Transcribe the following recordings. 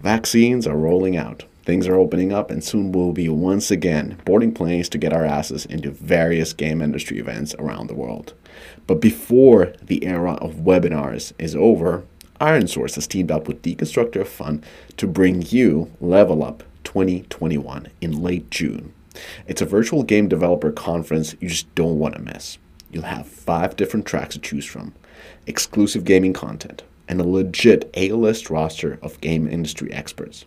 Vaccines are rolling out. Things are opening up, and soon we'll be once again boarding planes to get our asses into various game industry events around the world. But before the era of webinars is over, IronSource has teamed up with Deconstructor of Fun to bring you Level Up 2021 in late June. It's a virtual game developer conference you just don't want to miss. You'll have five different tracks to choose from, exclusive gaming content, and a legit A-list roster of game industry experts.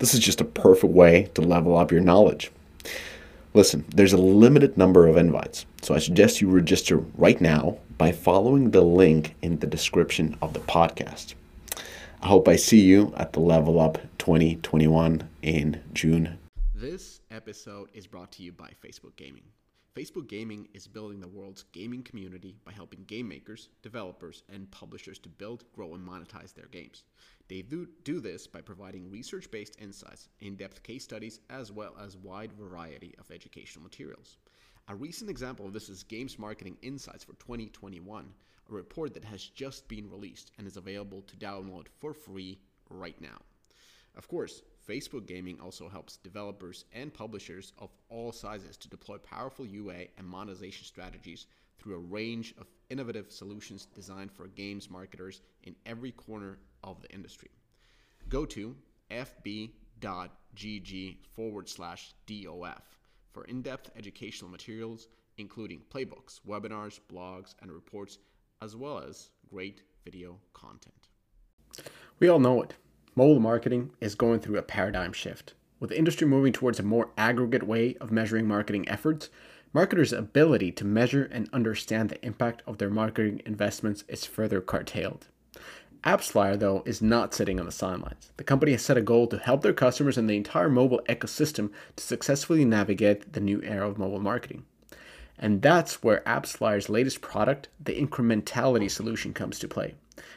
This is just a perfect way to level up your knowledge. Listen, there's a limited number of invites, so I suggest you register right now by following the link in the description of the podcast. I hope I see you at the Level Up 2021 in June. This episode is brought to you by Facebook Gaming. Facebook Gaming is building the world's gaming community by helping game makers, developers, and publishers to build, grow, and monetize their games. They do, do this by providing research based insights, in depth case studies, as well as wide variety of educational materials. A recent example of this is Games Marketing Insights for 2021, a report that has just been released and is available to download for free right now. Of course, Facebook Gaming also helps developers and publishers of all sizes to deploy powerful UA and monetization strategies through a range of innovative solutions designed for games marketers in every corner of the industry. Go to fb.gg forward slash DOF for in depth educational materials, including playbooks, webinars, blogs, and reports, as well as great video content. We all know it. Mobile marketing is going through a paradigm shift. With the industry moving towards a more aggregate way of measuring marketing efforts, marketers' ability to measure and understand the impact of their marketing investments is further curtailed. AppsFlyer, though, is not sitting on the sidelines. The company has set a goal to help their customers and the entire mobile ecosystem to successfully navigate the new era of mobile marketing. And that's where AppsFlyer's latest product, the Incrementality solution, comes to play.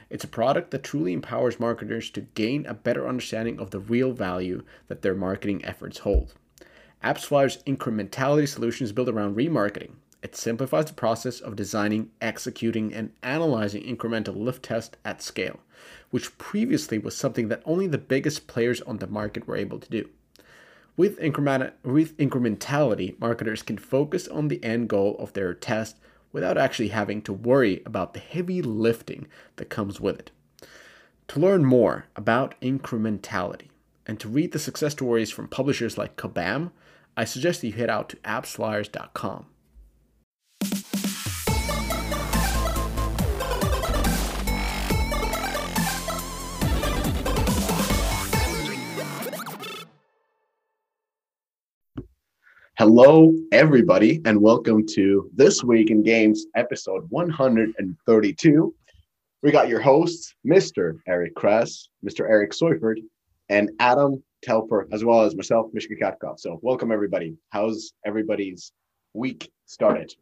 It's a product that truly empowers marketers to gain a better understanding of the real value that their marketing efforts hold. AppsFlyer's incrementality solution is built around remarketing. It simplifies the process of designing, executing, and analyzing incremental lift tests at scale, which previously was something that only the biggest players on the market were able to do. With incrementality, marketers can focus on the end goal of their test without actually having to worry about the heavy lifting that comes with it. To learn more about incrementality and to read the success stories from publishers like Kabam, I suggest that you head out to appsflyers.com. Hello, everybody, and welcome to This Week in Games, episode 132. We got your hosts, Mr. Eric Kress, Mr. Eric Seufert, and Adam Telfer, as well as myself, Mishka Katkoff. So, welcome, everybody. How's everybody's week started?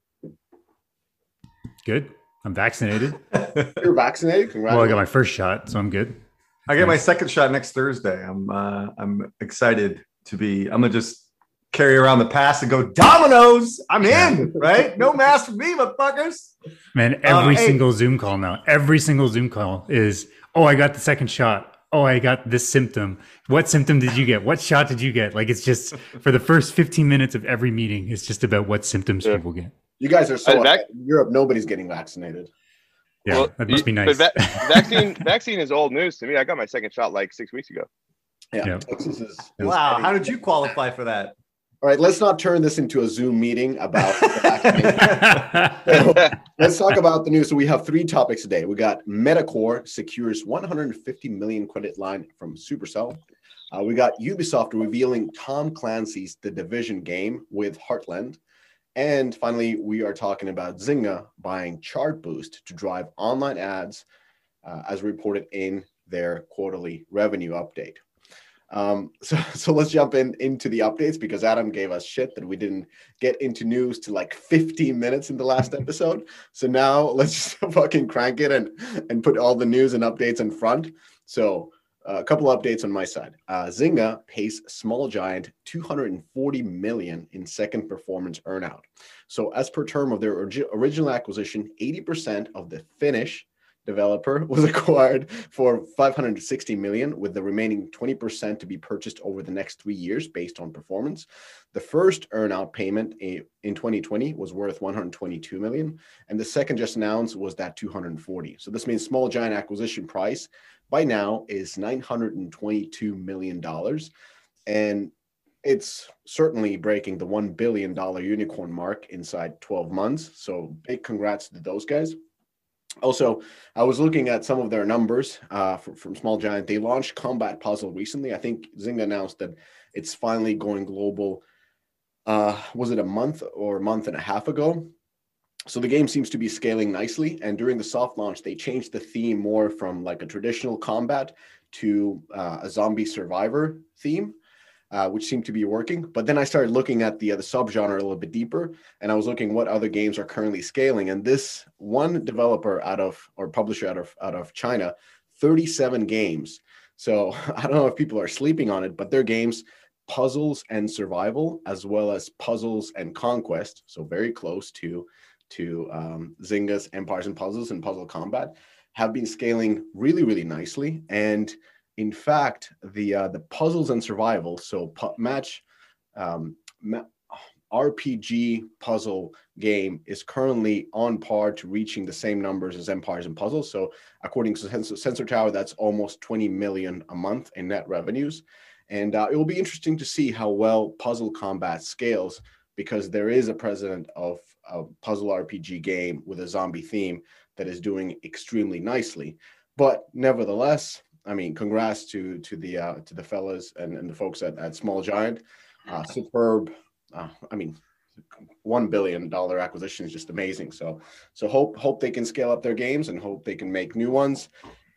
Good. I'm vaccinated. You're vaccinated? well, I got my first shot, so I'm good. I get my second shot next Thursday. I'm uh, I'm excited to be. I'm gonna just carry around the pass and go dominoes. I'm in, right? No mask for me, motherfuckers. Man, every um, single hey. Zoom call now, every single Zoom call is, oh, I got the second shot. Oh, I got this symptom. What symptom did you get? What shot did you get? Like it's just for the first 15 minutes of every meeting, it's just about what symptoms yeah. people get. You guys are so vac- Europe. Nobody's getting vaccinated. Yeah, well, that must be nice. But va- vaccine, vaccine is old news to me. I got my second shot like six weeks ago. Yeah, yeah. Texas is. Wow, how did you qualify for that? All right, let's not turn this into a Zoom meeting about. so, let's talk about the news. So we have three topics today. We got Metacore secures 150 million credit line from Supercell. Uh, we got Ubisoft revealing Tom Clancy's The Division game with Heartland. And finally, we are talking about Zynga buying Chartboost to drive online ads, uh, as reported in their quarterly revenue update. Um, so, so let's jump in into the updates because Adam gave us shit that we didn't get into news to like 15 minutes in the last episode. So now let's just fucking crank it and and put all the news and updates in front. So uh, a couple updates on my side. Uh, Zynga pays Small Giant 240 million in second performance earnout. So as per term of their original acquisition, 80% of the Finnish developer was acquired for 560 million with the remaining 20% to be purchased over the next 3 years based on performance. The first earnout payment in 2020 was worth 122 million and the second just announced was that 240. So this means Small Giant acquisition price by now is 922 million dollars and it's certainly breaking the $1 billion unicorn mark inside 12 months. So big congrats to those guys. Also, I was looking at some of their numbers uh, from, from Small Giant. They launched Combat Puzzle recently. I think Zynga announced that it's finally going global. Uh, was it a month or a month and a half ago? So the game seems to be scaling nicely. And during the soft launch, they changed the theme more from like a traditional combat to uh, a zombie survivor theme uh, which seemed to be working. But then I started looking at the uh, the subgenre a little bit deeper, and I was looking what other games are currently scaling. And this one developer out of or publisher out of out of China, 37 games. So I don't know if people are sleeping on it, but their games puzzles and survival as well as puzzles and conquest so very close to to um, zynga's empires and puzzles and puzzle combat have been scaling really really nicely and in fact, the uh, the puzzles and survival, so pu- match um, ma- RPG puzzle game is currently on par to reaching the same numbers as Empires and Puzzles. So, according to Sensor, Tower, that's almost 20 million a month in net revenues. And uh, it will be interesting to see how well Puzzle Combat scales because there is a president of a puzzle RPG game with a zombie theme that is doing extremely nicely. But nevertheless, I mean, congrats to to the uh, to the fellas and, and the folks at, at Small Giant. Uh, superb. Uh, I mean, one billion dollar acquisition is just amazing. So so hope hope they can scale up their games and hope they can make new ones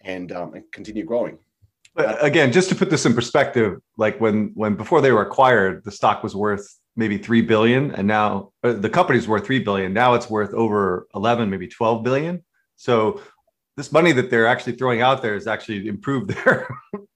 and um, and continue growing. But again, just to put this in perspective, like when when before they were acquired, the stock was worth maybe three billion, and now uh, the company's worth three billion. Now it's worth over eleven, maybe twelve billion. So this money that they're actually throwing out there has actually improved their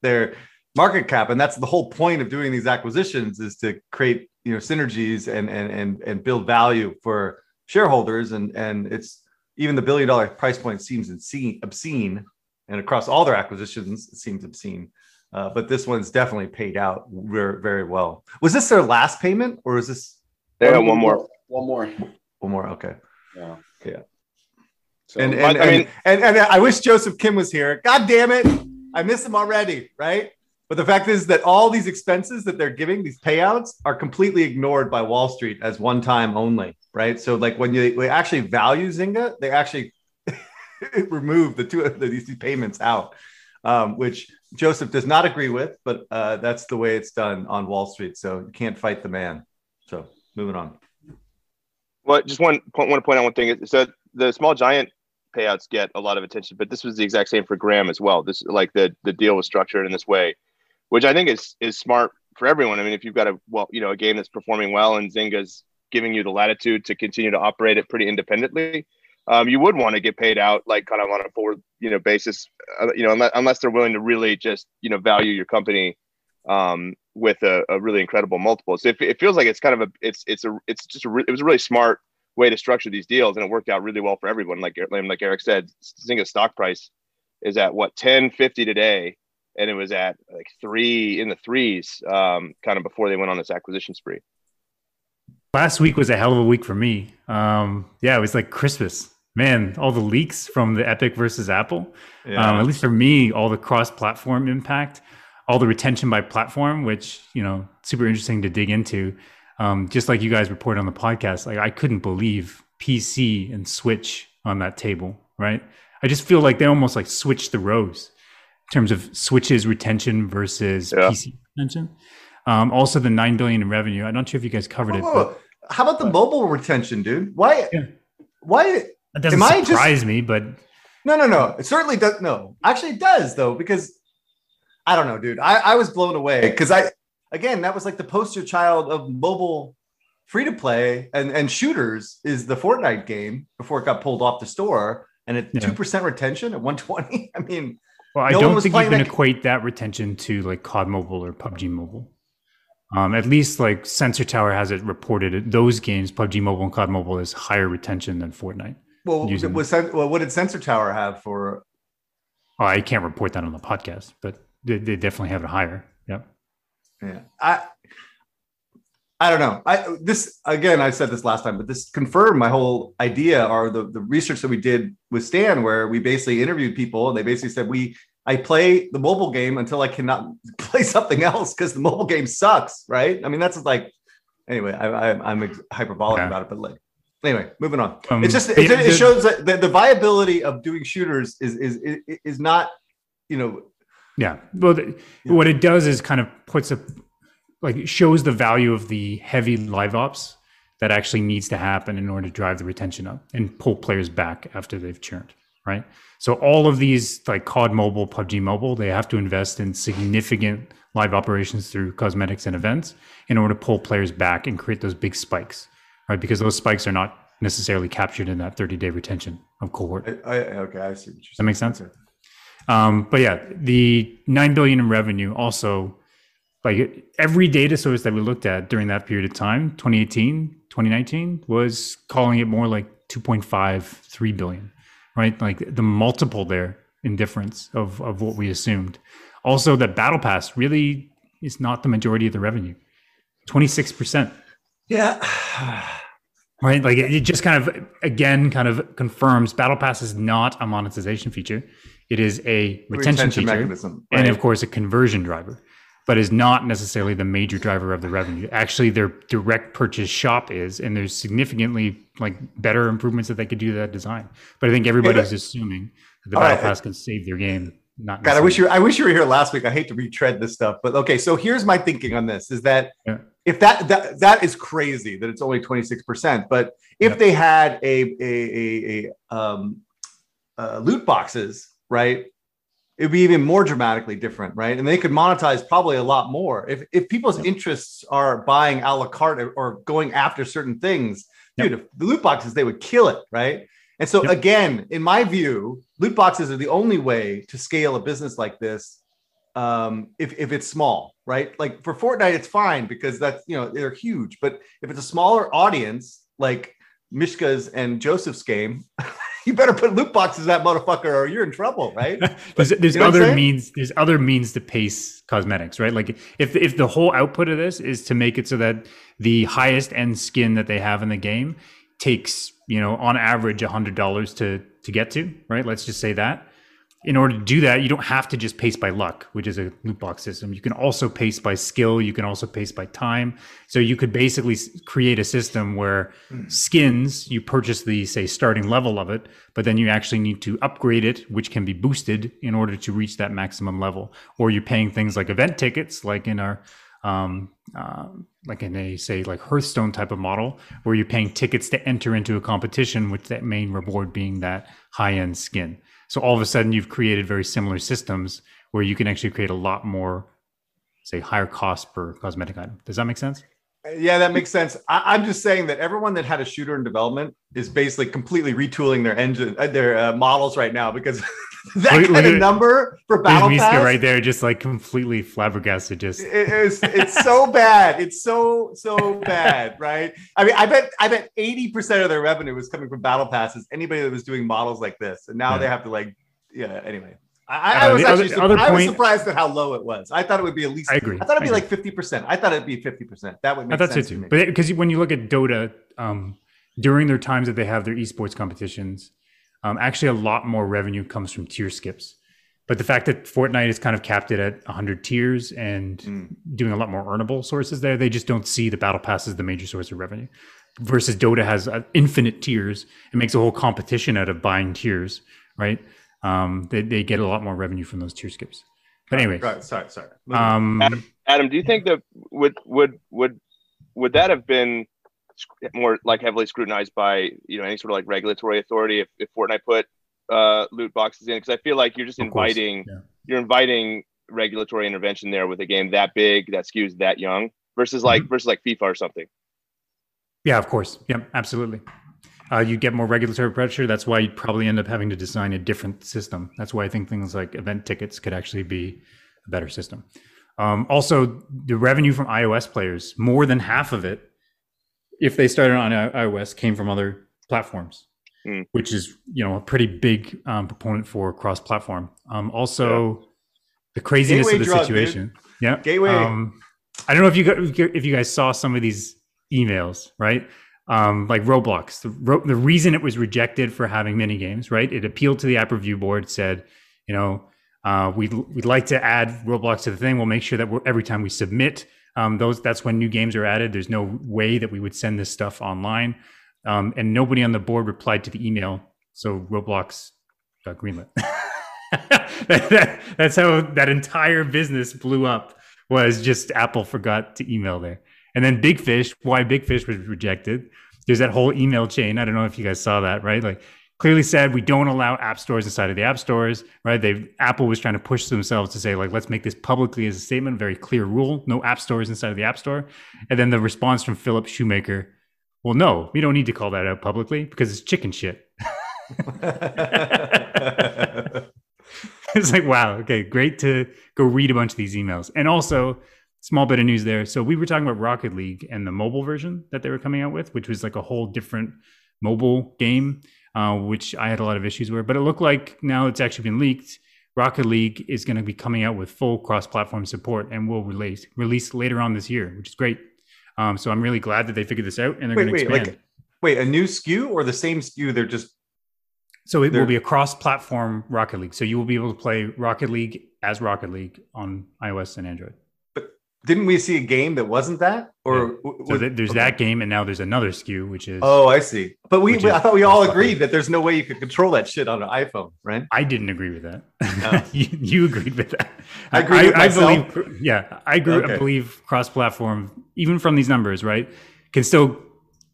their market cap. And that's the whole point of doing these acquisitions is to create you know synergies and and and, and build value for shareholders. And and it's even the billion dollar price point seems obscene, obscene. And across all their acquisitions it seems obscene. Uh, but this one's definitely paid out very, very well. Was this their last payment or is this they have one more. one more. One more. Okay. Yeah. Yeah so and and, But, I mean- and, and I wish Joseph Kim was here. God damn it. I miss him already, right? But the fact is that all these expenses that they're giving, these payouts, are completely ignored by Wall Street as one time only, right? So, like when you we actually value Zynga, they actually remove the two of these payments out, um, which Joseph does not agree with, but uh, that's the way it's done on Wall Street. So you can't fight the man. So moving on. Well, just one point. Want to point out one thing. So the small giant payouts get a lot of attention, but this was the exact same for Gram as well. This like the the deal was structured in this way, which I think is is smart for everyone. I mean, if you've got a well, you know, a game that's performing well and Zynga's giving you the latitude to continue to operate it pretty independently, um, you would want to get paid out like kind of on a forward you know basis, uh, you know, unless, unless they're willing to really just you know value your company um, with a, a really incredible multiple. So it, it feels like it's kind of a it's it's a it's just a re- it was a really smart way to structure these deals, and it worked out really well for everyone. Like like Eric said, Zynga's stock price is at what ten fifty today, and it was at like three in the threes, um, kind of before they went on this acquisition spree. Last week was a hell of a week for me. Um, yeah, it was like Christmas. Man, all the leaks from the Epic versus Apple. Um, at least for me, all the cross-platform impact, all the retention by platform, which you know, super interesting to dig into. Um, just like you guys reported on the podcast, like I couldn't believe PC and Switch on that table, right? I just feel like they almost like switched the rows in terms of Switch's retention versus Yeah. PC retention. Um, also, the nine billion in revenue. I'm not sure if you guys covered it, but how about the mobile retention, dude? Why? Yeah. Why? that doesn't Am I just- surprise me. But No, no, no. It certainly does. No, actually, it does though, because I don't know, dude. I, I was blown away because I, again, that was like the poster child of mobile free to play and, and shooters is the Fortnite game before it got pulled off the store and at Yeah. two percent retention at 120. I mean, well, I No don't think you can that- equate that retention to like COD Mobile or PUBG Mobile. Um, at least like Sensor Tower has it reported. Those games, PUBG Mobile and COD Mobile, is higher retention than Fortnite. Well, was, well, what did Sensor Tower have for? Oh, I can't report that on the podcast, but they, they definitely have it higher. Yeah, I I don't know. I this again. I said this last time, but this confirmed my whole idea or the the research that we did with Stan, where we basically interviewed people and they basically said we I play the mobile game until I cannot play something else because the mobile game sucks, right? I mean, that's like anyway. I, I I'm hyperbolic Yeah. about it, but like anyway, moving on. Um, it's just but it, it shows that the, the viability of doing shooters is is is, is not you know Yeah. Well, the, Yeah. what it does is kind of puts a like it shows the value of the heavy live ops that actually needs to happen in order to drive the retention up and pull players back after they've churned, right? So all of these like COD Mobile, PUBG Mobile, they have to invest in significant live operations through cosmetics and events in order to pull players back and create those big spikes, right? Because those spikes are not necessarily captured in that 30-day retention of cohort. I, I, okay. I see what you're. That makes sense. Um, but yeah, the nine billion in revenue also, like every data source that we looked at during that period of time, 2018, 2019, was calling it more like 2.5, 3 billion, right? Like the multiple there in difference of, of what we assumed. Also, that Battle Pass really is not the majority of the revenue, 26%. Yeah. right like it, it just kind of again kind of confirms battle pass is not a monetization feature it is a retention, feature mechanism. and of course a conversion driver but is not necessarily the major driver of the revenue actually their direct purchase shop is and there's significantly like better improvements that they could do to that design but i think everybody's assuming that the All battle right. pass can save their game not God, I wish you I wish you were here last week. I hate to retread this stuff, but okay. So here's my thinking on this: is that Yeah. if that that that is crazy that it's only 26 percent, but if Yeah. they had a a a, a um, uh, loot boxes, right? It'd be even more dramatically different, right? And they could monetize probably a lot more if if people's interests are buying a la carte or, going after certain things. Yep. Dude, if the loot boxes they would kill it, right? And so Yep. again, in my view, loot boxes are the only way to scale a business like this. Um, if, if it's small, right? Like for Fortnite, it's fine because that's you know they're huge. But if it's a smaller audience, like Mishka's and Joseph's game, you better put loot boxes that motherfucker or you're in trouble, right? there's, there's You know other means there's other means to pace cosmetics right? Like if if the whole output of this is to make it so that the highest end skin that they have in the game takes you know on average $100 to to get to right? Let's just say that in order to do that you don't have to just pace by luck which is a loot box system. You can also pace by skill. You can also pace by time. So you could basically create a system where skins you purchase the say starting level of it but then you actually need to upgrade it which can be boosted in order to reach that maximum level. Or you're paying things like event tickets like in our um, uh, like in a say like hearthstone type of model where you're paying tickets to enter into a competition with that main reward being that high end skin so all of a sudden you've created very similar systems where you can actually create a lot more say higher cost per cosmetic item. Does that make sense Yeah, that makes sense. I, I'm just saying that everyone that had a shooter in development is basically completely retooling their engine, uh, their uh, models right now because that Look- kind look of number for battle pass, right there just like completely flabbergasted just it is it's so bad. It's so so bad, right? I mean, I bet I bet 80% of their revenue was coming from battle passes. Anybody that was doing models like this, and now Yeah. they have to like, yeah. Anyway, I, I, Uh, was the actually other- other I was point- surprised at how low it was. I thought it would be at least. I agree. I thought it'd be like 50%. I thought it'd be 50%. That would make I thought so sense to too. me. But because when you look at Dota, um, during their times that they have their esports competitions, um, actually a lot more revenue comes from tier skips. But the fact that Fortnite is kind of capped it at 100 tiers and Mm. doing a lot more earnable sources there, they just don't see the battle pass as the major source of revenue. Versus Dota has uh, infinite tiers. It makes a whole competition out of buying tiers, right? Um, they, they get a lot more revenue from those tier skips. But anyway, right, sorry, sorry. um, Adam, do you think that would would would would that have been more like heavily scrutinized by you know any sort of like regulatory authority if, if Fortnite put uh, loot boxes in? Because I feel like you're just inviting yeah. you're inviting regulatory intervention there with a game that big that skews that young versus like versus like FIFA or something. Yeah, of course. Yep, absolutely. Uh, you get more regulatory pressure. That's why you'd probably end up having to design a different system. That's why I think things like event tickets could actually be a better system. Um, also, the revenue from iOS players, more than half of it, if they started on iOS, came from other platforms. Mm. which is you know a pretty big um, proponent for cross-platform. Um, also, the craziness Gateway of the drug, situation. Yeah, Gateway. Um, I don't know if you if you guys saw some of these emails, right? Um, like Roblox, the, ro- the reason it was rejected for having mini games, right? It appealed to the app review board, said, you know, uh, we'd we'd like to add Roblox to the thing. We'll make sure that every time we submit um, those, that's when new games are added. There's no way that we would send this stuff online, um, and nobody on the board replied to the email. So Roblox got greenlit. That- that- that's how that entire business blew up. Was just Apple forgot to email there, and then Big Fish. Why Big Fish was rejected? There's that whole email chain. I don't know if you guys saw that, right? Like clearly said we don't allow app stores inside of the app stores right they apple was trying to push themselves to say like let's make this publicly as a statement very clear rule no app stores inside of the app store and then the response from phillip shoemaker well no we don't need to call that out publicly because it's chicken shit it's like wow okay great to go read a bunch of these emails and also small bit of news there so we were talking about rocket league and the mobile version that they were coming out with which was like a whole different mobile game uh, which i had a lot of issues with but it looked like now it's actually been leaked rocket league is going to be coming out with full cross-platform support and will release release later on this year which is great um, so i'm really glad that they figured this out and they're going to expand like, wait, a new SKU or the same SKU? They're just So it will be a cross-platform Rocket League. So you will be able to play Rocket League as Rocket League on iOS and Android. Didn't we see a game that wasn't that? Or w- So was- there's okay. that game, and now there's another SKU, which is Oh, I see. But we, we i thought we all agreed that there's no way you could control that shit on an iPhone, right? I didn't agree with that. Oh. you, you agreed with that. I agreed with myself? believe, yeah, I agree. Okay. I believe cross-platform, even from these numbers, right, can still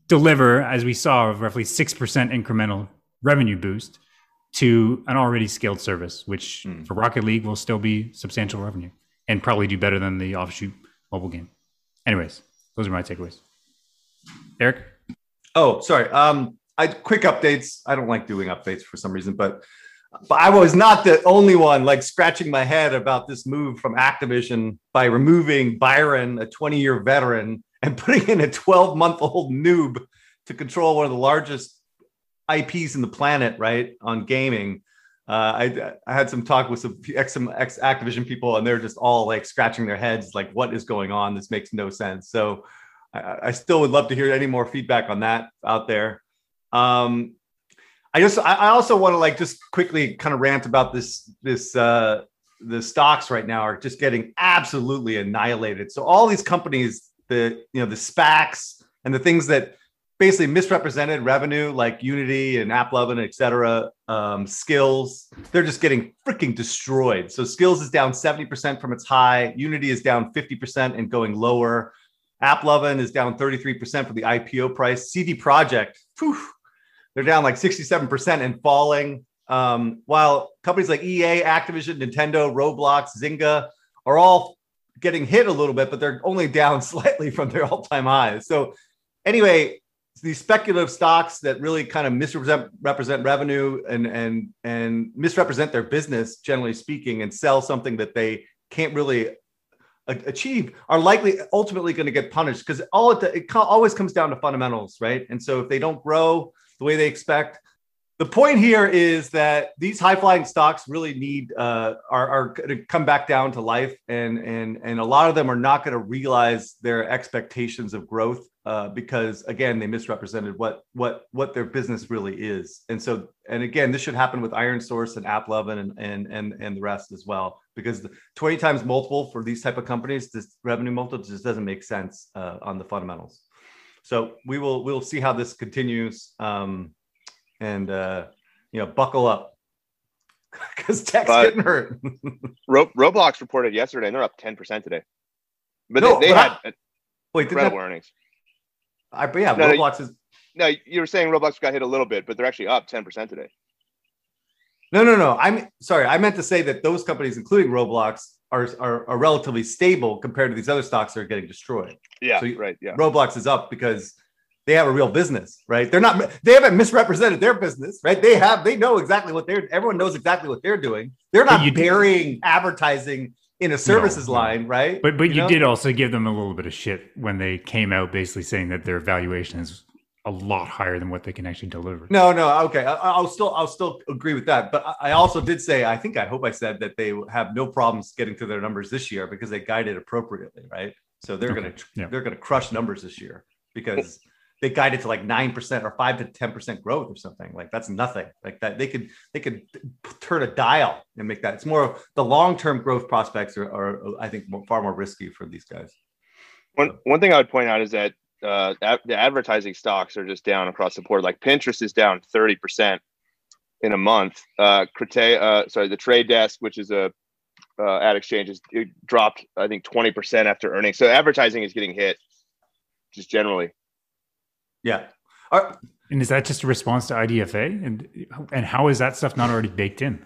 deliver, as we saw, a roughly six percent incremental revenue boost to an already scaled service, which Hmm. for Rocket League will still be substantial revenue and probably do better than the offshoot mobile game. Anyways, those are my takeaways. Eric, Oh, sorry. Um, I quick updates. I don't like doing updates for some reason, but but I was not the only one like scratching my head about this move from Activision by removing Byron, a 20 year veteran, and putting in a 12 month old noob to control one of the largest IPs in the planet, right? On gaming. Uh, I, I had some talk with some ex, some ex Activision people, and they're just all like scratching their heads, like, what is going on? This makes no sense. So I, I still would love to hear any more feedback on that out there. Um, I just I, also want to like just quickly kind of rant about this this uh the stocks right now are just getting absolutely annihilated. So all these companies, the you know the SPACs and the things that basically misrepresented revenue like Unity and AppLovin, et cetera, um, Skillz, they're just getting freaking destroyed. So Skillz is down 70% from its high. Unity is down 50% and going lower. AppLovin is down 33% for the IPO price. CD Projekt, whew, they're down like 67% and falling. Um, while companies like EA, Activision, Nintendo, Roblox, Zynga are all getting hit a little bit, but they're only down slightly from their all-time highs. So anyway, these speculative stocks that really kind of misrepresent represent revenue and and and misrepresent their business, generally speaking, and sell something that they can't really achieve are likely ultimately going to get punished because all it, it always comes down to fundamentals, right? And so if they don't grow the way they expect, the point here is that these high flying stocks really need uh, are, are going to come back down to life, and and and a lot of them are not going to realize their expectations of growth uh, because again they misrepresented what what what their business really is, and so and again this should happen with Iron Source and AppLovin and and and and the rest as well because the 20 times multiple for these type of companies this revenue multiple just doesn't make sense uh, on the fundamentals. So we will we'll see how this continues. Um, and uh, you know, buckle up because tech's But- getting hurt. Ro- Roblox reported yesterday, and they're up 10% today. But No, they, they but had I- Wait, did incredible that, earnings. I, but yeah, No, no, Roblox is No, you were saying Roblox got hit a little bit, but they're actually up 10% today. no, no, no. I'm sorry. I meant to say that those companies, including Roblox, are, are are relatively stable compared to these other stocks that are getting destroyed. Yeah, So you- right. Yeah. Roblox is up because they have a real business, right? They're not they haven't misrepresented their business, right? They have they know exactly what they're everyone knows exactly what they're doing. They're not you- burying advertising in a services no. line, right? but but you, know? did also give them a little bit of shit when they came out, basically saying that their valuation is a lot higher than what they can actually deliver. No, no, okay. I, will still, I'll still agree with that. But I also did say, I think, I hope I said that they have no problems getting to their numbers this year because they guided appropriately, right? So they're okay. gonna, yeah. they're gonna crush numbers this year because they guided to like nine percent or five to ten percent growth or something. Like that's nothing. Like that, they could, they could turn a dial and make that. It's more the long term growth prospects are, are I think, more, far more risky for these guys. One one thing I would point out is that uh, the advertising stocks are just down across the board. Like Pinterest is down 30% in a month. Uh, Crate, uh, sorry, the Trade Desk, which is a uh, ad exchange, is dropped I think 20% after earnings. So advertising is getting hit, just generally. Yeah. Are, and is that just a response to IDFA? And and how is that stuff not already baked in?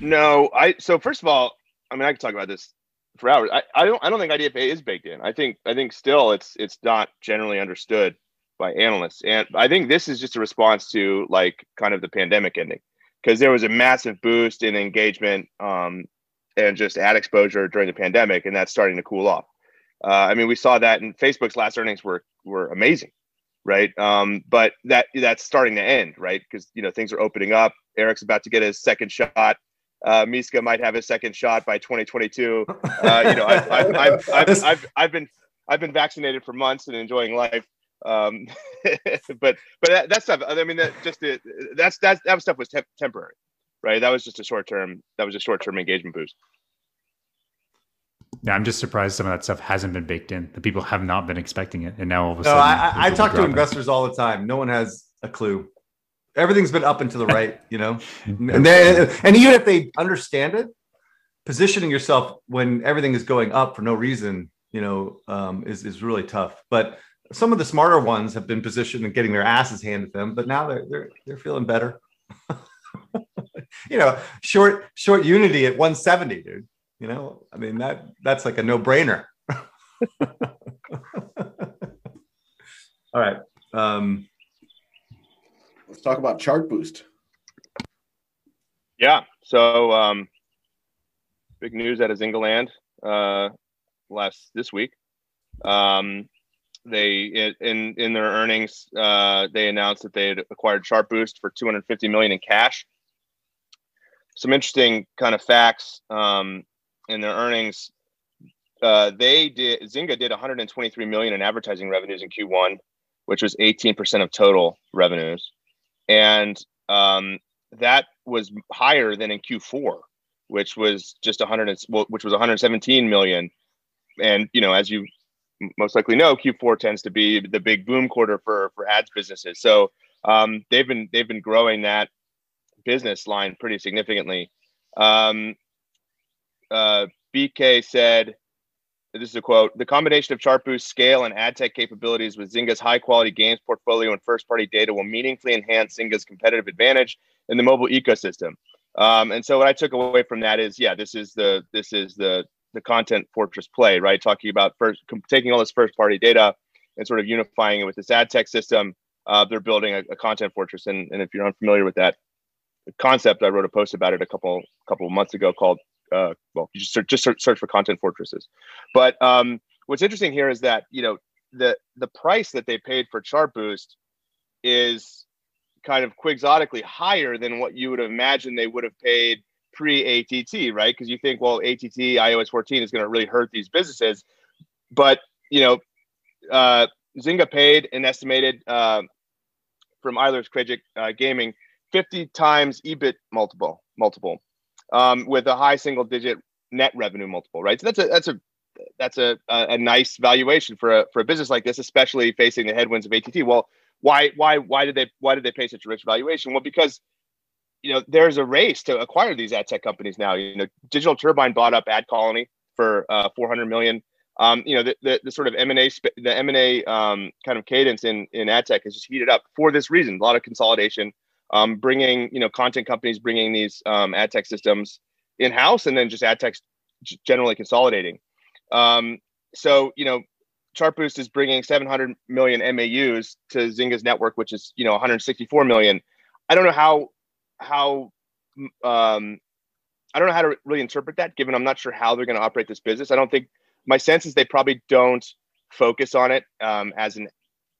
No, I. So first of all, I mean, I could talk about this for hours. I, I don't I don't think IDFA is baked in. I think I think still it's it's not generally understood by analysts. And I think this is just a response to like kind of the pandemic ending because there was a massive boost in engagement um, and just ad exposure during the pandemic, and that's starting to cool off. Uh, I mean, we saw that in Facebook's last earnings were were amazing, right? Um, but that that's starting to end, right? Because you know things are opening up. Eric's about to get his second shot uh, Mishka might have his second shot by 2022. Uh, you know, I've, I've, I've, I've, I've, I've, been I've been vaccinated for months and enjoying life. Um, but but that, that, stuff. I mean, that just the, that's that that stuff was te- temporary, right? That was just a short term. That was a short term engagement boost. Yeah, I'm just surprised some of that stuff hasn't been baked in. The people have not been expecting it, and now all of a sudden, no, I, I talk to investors all the time. No one has a clue everything's been up and to the right, you know. and then, and even if they understand it, positioning yourself when everything is going up for no reason, you know, um, is is really tough. But some of the smarter ones have been positioned and getting their asses handed to them, but now they're they're they're feeling better. you know, short short unity at 170, dude. You know, I mean that that's like a no brainer. All right. Um, Let's talk about Chartboost. Yeah. So, um, big news out of Zyngaland uh, last this week. Um, they in in their earnings uh, they announced that they had acquired Chartboost for 250 million in cash. Some interesting kind of facts um, in their earnings. Uh, they did Zynga did 123 million in advertising revenues in Q1, which was 18% of total revenues and um, that was higher than in Q4, which was just 100, which was 117 million. And you know, as you most likely know, Q4 tends to be the big boom quarter for for ads businesses. So um, they've been they've been growing that business line pretty significantly. Um, uh, BK said this is a quote the combination of chartboost's scale and ad tech capabilities with zynga's high quality games portfolio and first party data will meaningfully enhance zynga's competitive advantage in the mobile ecosystem. Um, and so what i took away from that is yeah this is the this is the the content fortress play right? Talking about first taking all this first party data and sort of unifying it with this ad tech system uh, they're building a, a content fortress. And, and if you're unfamiliar with that concept i wrote a post about it a couple couple months ago called uh, well, you just search, just search, for content fortresses. But um, what's interesting here is that you know the the price that they paid for Chartboost is kind of quixotically higher than what you would imagine they would have paid pre ATT, right? Because you think, well, ATT iOS 14 is going to really hurt these businesses, but you know, uh, Zynga paid an estimated uh, from Eilers Krejcik uh, Gaming 50 times EBIT multiple multiple um, with a high single digit net revenue multiple, right? So that's a that's a that's a, a, a nice valuation for a for a business like this, especially facing the headwinds of ATT. Well, why why why did they why did they pay such a rich valuation? Well, because you know there's a race to acquire these ad tech companies now. You know, Digital Turbine bought up AdColony for uh, 400 million. Um, you know, the, the, the sort of M&A, the M&A um, kind of cadence in, in ad tech has just heated up for this reason. A lot of consolidation, um, bringing you know content companies bringing these um, ad tech systems in house, and then just ad tech generally consolidating. Um, so you know, Chartboost is bringing 700 million MAUs to Zynga's network, which is you know 164 million. I don't know how how um, I don't know how to really interpret that, given I'm not sure how they're going to operate this business. I don't think my sense is they probably don't focus on it um, as an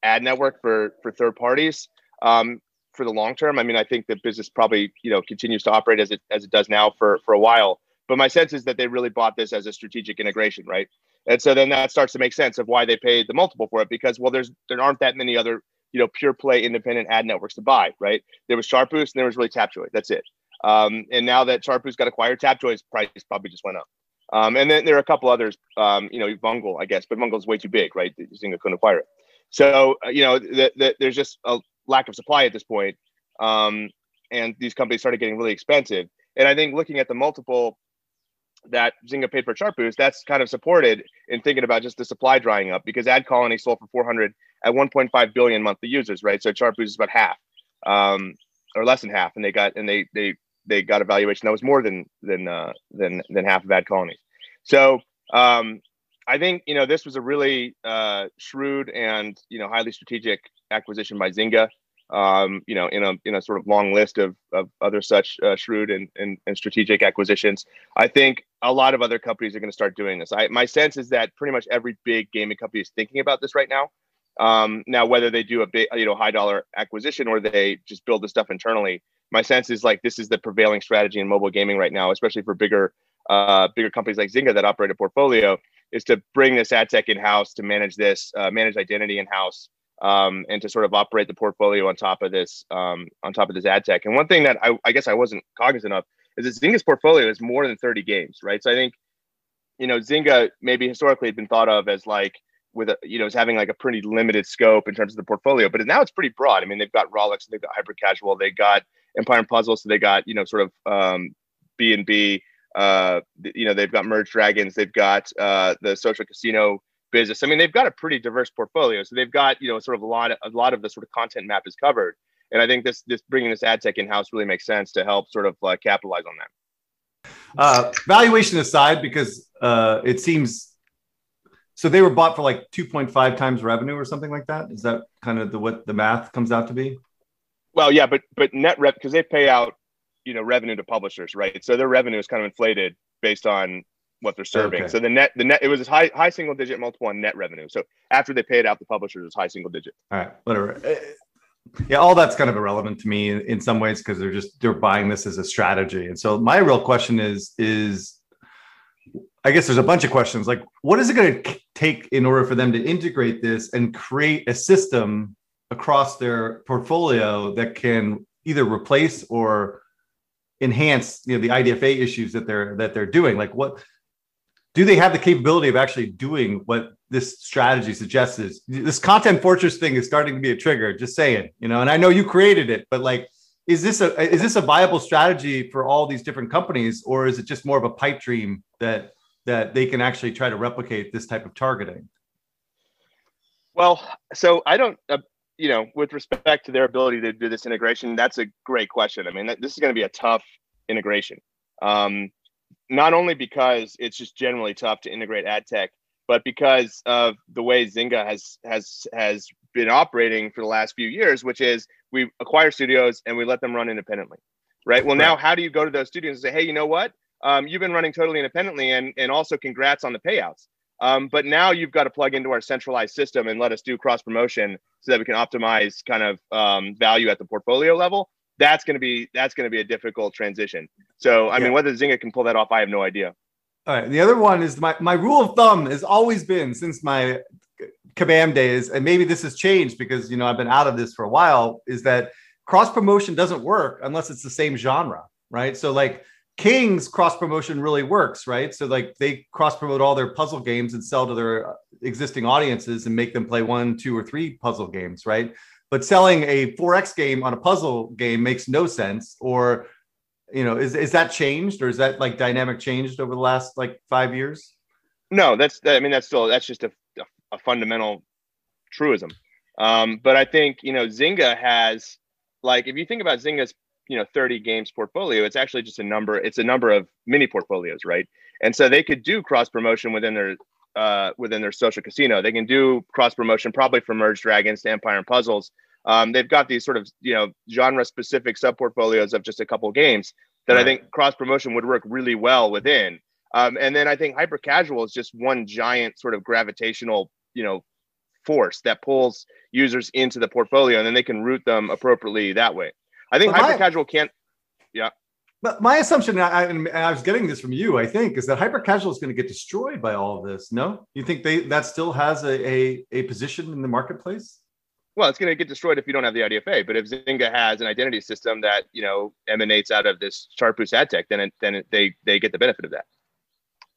ad network for for third parties um, for the long term. I mean, I think the business probably you know continues to operate as it as it does now for for a while. But my sense is that they really bought this as a strategic integration, right? And so then that starts to make sense of why they paid the multiple for it because well, there's there aren't that many other you know pure play independent ad networks to buy, right? There was Chartboost and there was really Tapjoy. That's it. Um, and now that Chartboost got acquired, Tapjoy's price probably just went up. Um, and then there are a couple others, um, you know, Vungle, I guess, but Vungle's way too big, right? Zynga couldn't acquire it. So, uh, you know, the, the, there's just a lack of supply at this point. Um, and these companies started getting really expensive. And I think looking at the multiple that Zynga paid for Chartboost, that's kind of supported in thinking about just the supply drying up because Ad AdColony sold for 400 at 1.5 billion monthly users, right? So Chartboost is about half, um, or less than half, and they got and they they they got a valuation that was more than than uh, than than half of AdColony. So um, I think you know this was a really uh, shrewd and you know highly strategic acquisition by Zynga. Um, you know, in a in a sort of long list of of other such uh, shrewd and, and and strategic acquisitions. I think a lot of other companies are going to start doing this. I my sense is that pretty much every big gaming company is thinking about this right now. Um, now, whether they do a big, you know, high dollar acquisition or they just build the stuff internally, my sense is like this is the prevailing strategy in mobile gaming right now, especially for bigger, uh, bigger companies like Zynga that operate a portfolio, is to bring this ad tech in house to manage this, uh, manage identity in house, um, and to sort of operate the portfolio on top of this, um, on top of this ad tech. And one thing that I, I guess I wasn't cognizant of is that Zynga's portfolio is more than 30 games, right? So I think, you know, Zynga maybe historically had been thought of as like with a you know as having like a pretty limited scope in terms of the portfolio but now it's pretty broad i mean they've got Rollic they've got hyper casual they got empire and puzzle so they got you know sort of um b and b uh you know they've got merge dragons they've got uh the social casino business i mean they've got a pretty diverse portfolio so they've got you know sort of a lot of, a lot of the sort of content map is covered and i think this this bringing this ad tech in house really makes sense to help sort of uh, capitalize on that uh, valuation aside because uh, it seems so they were bought for like 2.5 times revenue or something like that. Is that kind of the what the math comes out to be? Well, yeah, but but net rep because they pay out, you know, revenue to publishers, right? So their revenue is kind of inflated based on what they're serving. Okay. So the net the net it was a high high single digit multiple on net revenue. So after they paid out the publishers, it's high single digit. All right, whatever. Uh, yeah, all that's kind of irrelevant to me in, in some ways because they're just they're buying this as a strategy. And so my real question is is I guess there's a bunch of questions like what is it going to take in order for them to integrate this and create a system across their portfolio that can either replace or enhance you know the IDFA issues that they're that they're doing like what do they have the capability of actually doing what this strategy suggests is this content fortress thing is starting to be a trigger just saying you know and I know you created it but like is this a is this a viable strategy for all these different companies or is it just more of a pipe dream that that they can actually try to replicate this type of targeting? Well, so I don't, uh, you know, with respect to their ability to do this integration, that's a great question. I mean, this is going to be a tough integration. Um, not only because it's just generally tough to integrate ad tech, but because of the way Zynga has has has been operating for the last few years, which is we acquire studios and we let them run independently, right? Well, right. now how do you go to those studios and say, hey, you know what? um, you've been running totally independently and, and also congrats on the payouts. Um, but now you've got to plug into our centralized system and let us do cross promotion so that we can optimize kind of um, value at the portfolio level. That's going to be that's going to be a difficult transition. So I yeah. mean, whether Zynga can pull that off, I have no idea. All right. The other one is my my rule of thumb has always been since my Kabam days, and maybe this has changed because you know I've been out of this for a while. Is that cross promotion doesn't work unless it's the same genre, right? So like King's cross promotion really works, right? So like they cross promote all their puzzle games and sell to their existing audiences and make them play one, two, or three puzzle games, right? But selling a 4X game on a puzzle game makes no sense. Or, you know, is, is that changed or is that like dynamic changed over the last like five years? No, that's I mean that's still that's just a, a, fundamental truism. Um, but I think you know Zynga has like if you think about Zynga's you know 30 games portfolio it's actually just a number it's a number of mini portfolios right and so they could do cross promotion within their uh, within their social casino they can do cross promotion probably from merge dragons to empire and puzzles um, they've got these sort of you know genre specific sub portfolios of just a couple games that i think cross promotion would work really well within um, and then i think hyper casual is just one giant sort of gravitational you know force that pulls users into the portfolio, and then they can route them appropriately that way. I think hyper casual can't. Yeah. But my assumption, I, and I was getting this from you, I think, is that hyper casual is going to get destroyed by all of this. No, you think they that still has a a, a position in the marketplace? Well, it's going to get destroyed if you don't have the IDFA. But if Zynga has an identity system that you know emanates out of this Chartboost ad tech, then it, then it, they they get the benefit of that.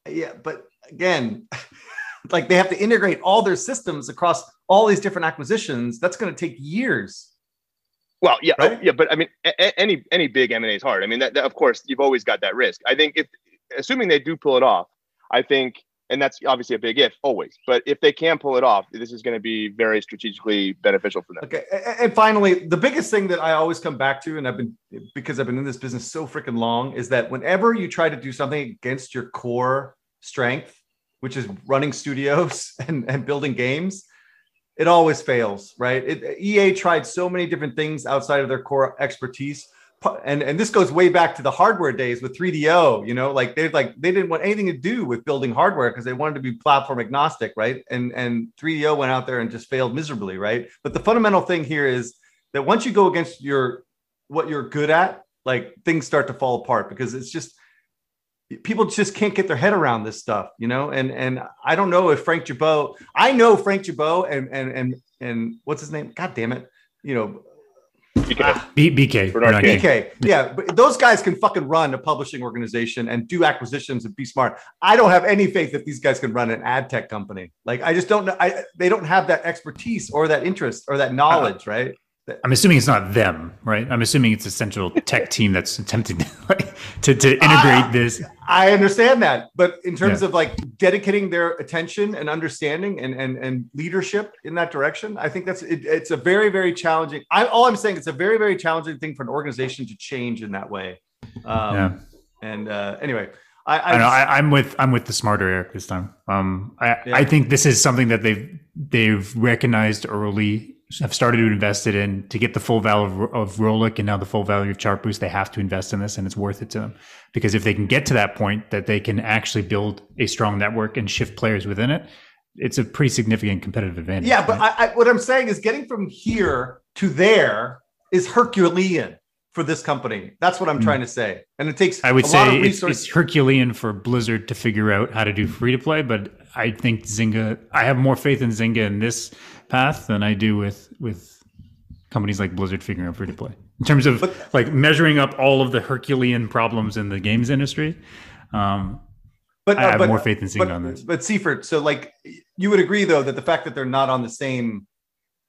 Yeah, but again, like they have to integrate all their systems across all these different acquisitions. That's going to take years. Well, yeah, oh, right? yeah, but I mean, a- any any big M and A is hard. I mean, that, that, of course you've always got that risk. I think if assuming they do pull it off, I think, and that's obviously a big if always. But if they can pull it off, this is going to be very strategically beneficial for them. Okay, and finally, the biggest thing that I always come back to, and I've been because I've been in this business so freaking long, is that whenever you try to do something against your core strength, which is running studios and, and building games, it always fails, right? It, EA tried so many different things outside of their core expertise. And, and this goes way back to the hardware days with 3DO, you know, like they like they didn't want anything to do with building hardware because they wanted to be platform agnostic, right? And and 3DO went out there and just failed miserably, right? But the fundamental thing here is that once you go against your what you're good at, like things start to fall apart because it's just people just can't get their head around this stuff, you know. And and I don't know if Frank Gibeau. I know Frank Gibeau and and and and what's his name? God damn it, you know. BK. Ah, B- BK. BK. Yeah, but those guys can fucking run a publishing organization and do acquisitions and be smart. I don't have any faith that these guys can run an ad tech company. Like I just don't know. I they don't have that expertise or that interest or that knowledge, uh, right? I'm assuming it's not them, right? I'm assuming it's a central tech team that's attempting to like, to, to integrate this. I understand that, but in terms yeah. of like dedicating their attention and understanding and and and leadership in that direction, I think that's it, it's a very very challenging. I all I'm saying it's a very very challenging thing for an organization to change in that way. Um, yeah. And uh, anyway, I, I, I know I, am with I'm with the smarter Eric this time. Um, I yeah. I think this is something that they've they've recognized early have started to invest it in to get the full value of, of Rollic and now the full value of Chartboost. They have to invest in this, and it's worth it to them because if they can get to that point that they can actually build a strong network and shift players within it, it's a pretty significant competitive advantage. Yeah, but I, I, what I'm saying is getting from here to there is Herculean for this company. That's what I'm mm. trying to say, and it takes. I would say it's, it's Herculean for Blizzard to figure out how to do free to play, but I think Zynga. I have more faith in Zynga in this path than I do with with companies like Blizzard figuring out free to play. In terms of but, like measuring up all of the Herculean problems in the games industry, um, but I have but, more faith in Zynga on this. But Seifert, so like you would agree though that the fact that they're not on the same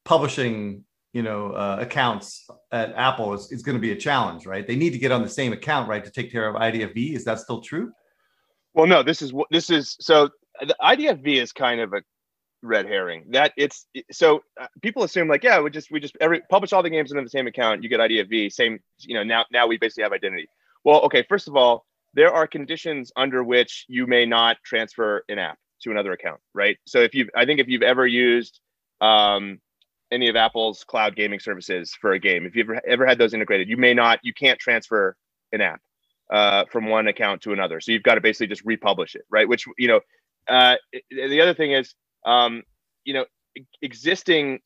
publishing you know uh, accounts at Apple is, is going to be a challenge, right? They need to get on the same account, right, to take care of IDFV. Is that still true? Well, no. This is what this is. So the IDFV is kind of a red herring. That it's so uh, people assume like yeah, we just we just every publish all the games under the same account. You get IDFV, same you know now now we basically have identity. Well, okay, first of all, there are conditions under which you may not transfer an app to another account, right? So if you I think if you've ever used um, any of Apple's cloud gaming services for a game, if you've ever, ever had those integrated, you may not you can't transfer an app uh, from one account to another. So you've got to basically just republish it, right? Which you know, uh, the other thing is um, you know, existing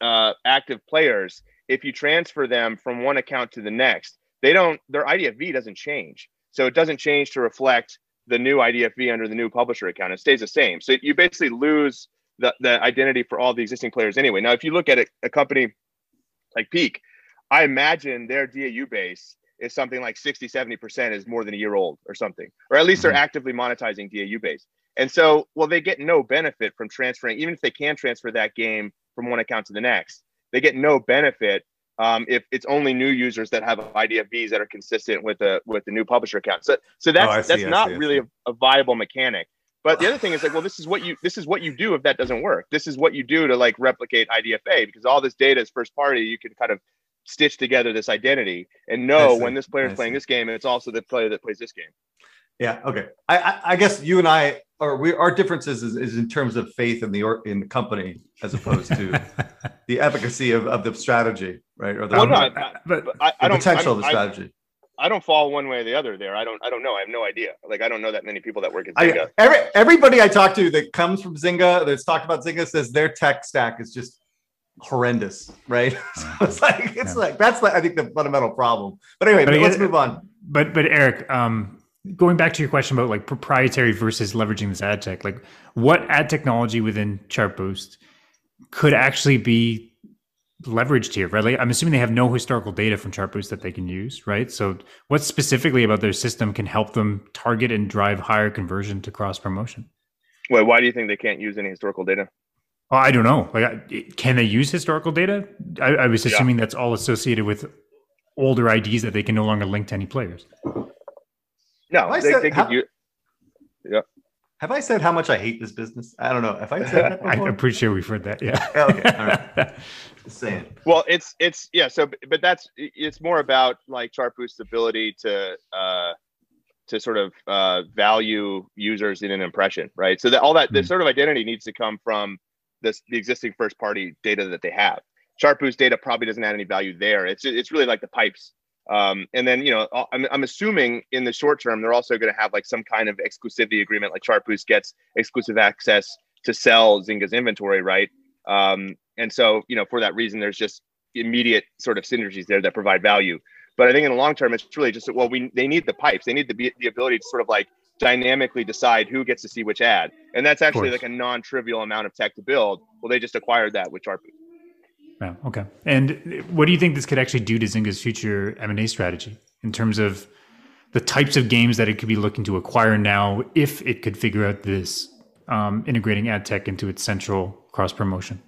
uh, active players, if you transfer them from one account to the next, they don't their IDFV doesn't change. So it doesn't change to reflect the new IDFV under the new publisher account. It stays the same. So you basically lose the, the identity for all the existing players anyway. Now, if you look at a, a company like Peak, I imagine their DAU base is something like 60, 70% is more than a year old or something, or at least they're mm-hmm. actively monetizing DAU base. And so, well, they get no benefit from transferring, even if they can transfer that game from one account to the next, they get no benefit um, if it's only new users that have IDFVs that are consistent with the with the new publisher account. So, so that's oh, that's not really a, a, viable mechanic. But the other thing is like, well, this is what you this is what you do if that doesn't work. This is what you do to like replicate IDFA because all this data is first party. You can kind of stitch together this identity and know when this player is playing this game, and it's also the player that plays this game. Yeah. Okay. I, I, I guess you and I or we our differences is, is in terms of faith in the or, in the company as opposed to the efficacy of, of the strategy, right? Or the, well, no, I, but I, I the potential of the strategy. I don't fall one way or the other there. I don't I don't know. I have no idea. Like I don't know that many people that work at I, every, everybody I talk to that comes from Zynga that's talked about Zynga says their tech stack is just horrendous, right? so it's like it's Yeah. like that's like, I think the fundamental problem. But anyway, But I let's guess- move on. But but Eric, um, going back to your question about like proprietary versus leveraging this ad tech, like what ad technology within Chartboost could actually be leveraged here, right? Like I'm assuming they have no historical data from Chartboost that they can use, right? So what specifically about their system can help them target and drive higher conversion to cross promotion? Wait, why do you think they can't use any historical data? Oh, I don't know. Like, can they use historical data? I, I was Yeah. assuming that's all associated with older IDs that they can no longer link to any players. No, I they, said- they how- could use. Have I said how much I hate this business? I don't know. If I said that I, before? I'm pretty sure we've heard that. Yeah. Okay, all right. Just saying. Well, it's it's yeah. So, but that's it's more about like Chartboost's ability to uh, to sort of uh, value users in an impression, right? So that all that the Mhm. sort of identity needs to come from this the existing first party data that they have. Chartboost data probably doesn't add any value there. It's it's really like the pipes. Um, and then you know I'm, I'm assuming in the short term they're also going to have like some kind of exclusivity agreement, like Chartboost gets exclusive access to sell Zynga's inventory, right? Um, and so, you know, for that reason, there's just immediate sort of synergies there that provide value. But I think in the long term, it's really just well, we they need the pipes, they need the the ability to sort of like dynamically decide who gets to see which ad, and that's actually like a non-trivial amount of tech to build. Well, they just acquired that with Chartboost. Yeah. Okay. And what do you think this could actually do to Zynga's future M and A strategy in terms of the types of games that it could be looking to acquire now, if it could figure out this um, integrating ad tech into its central cross promotion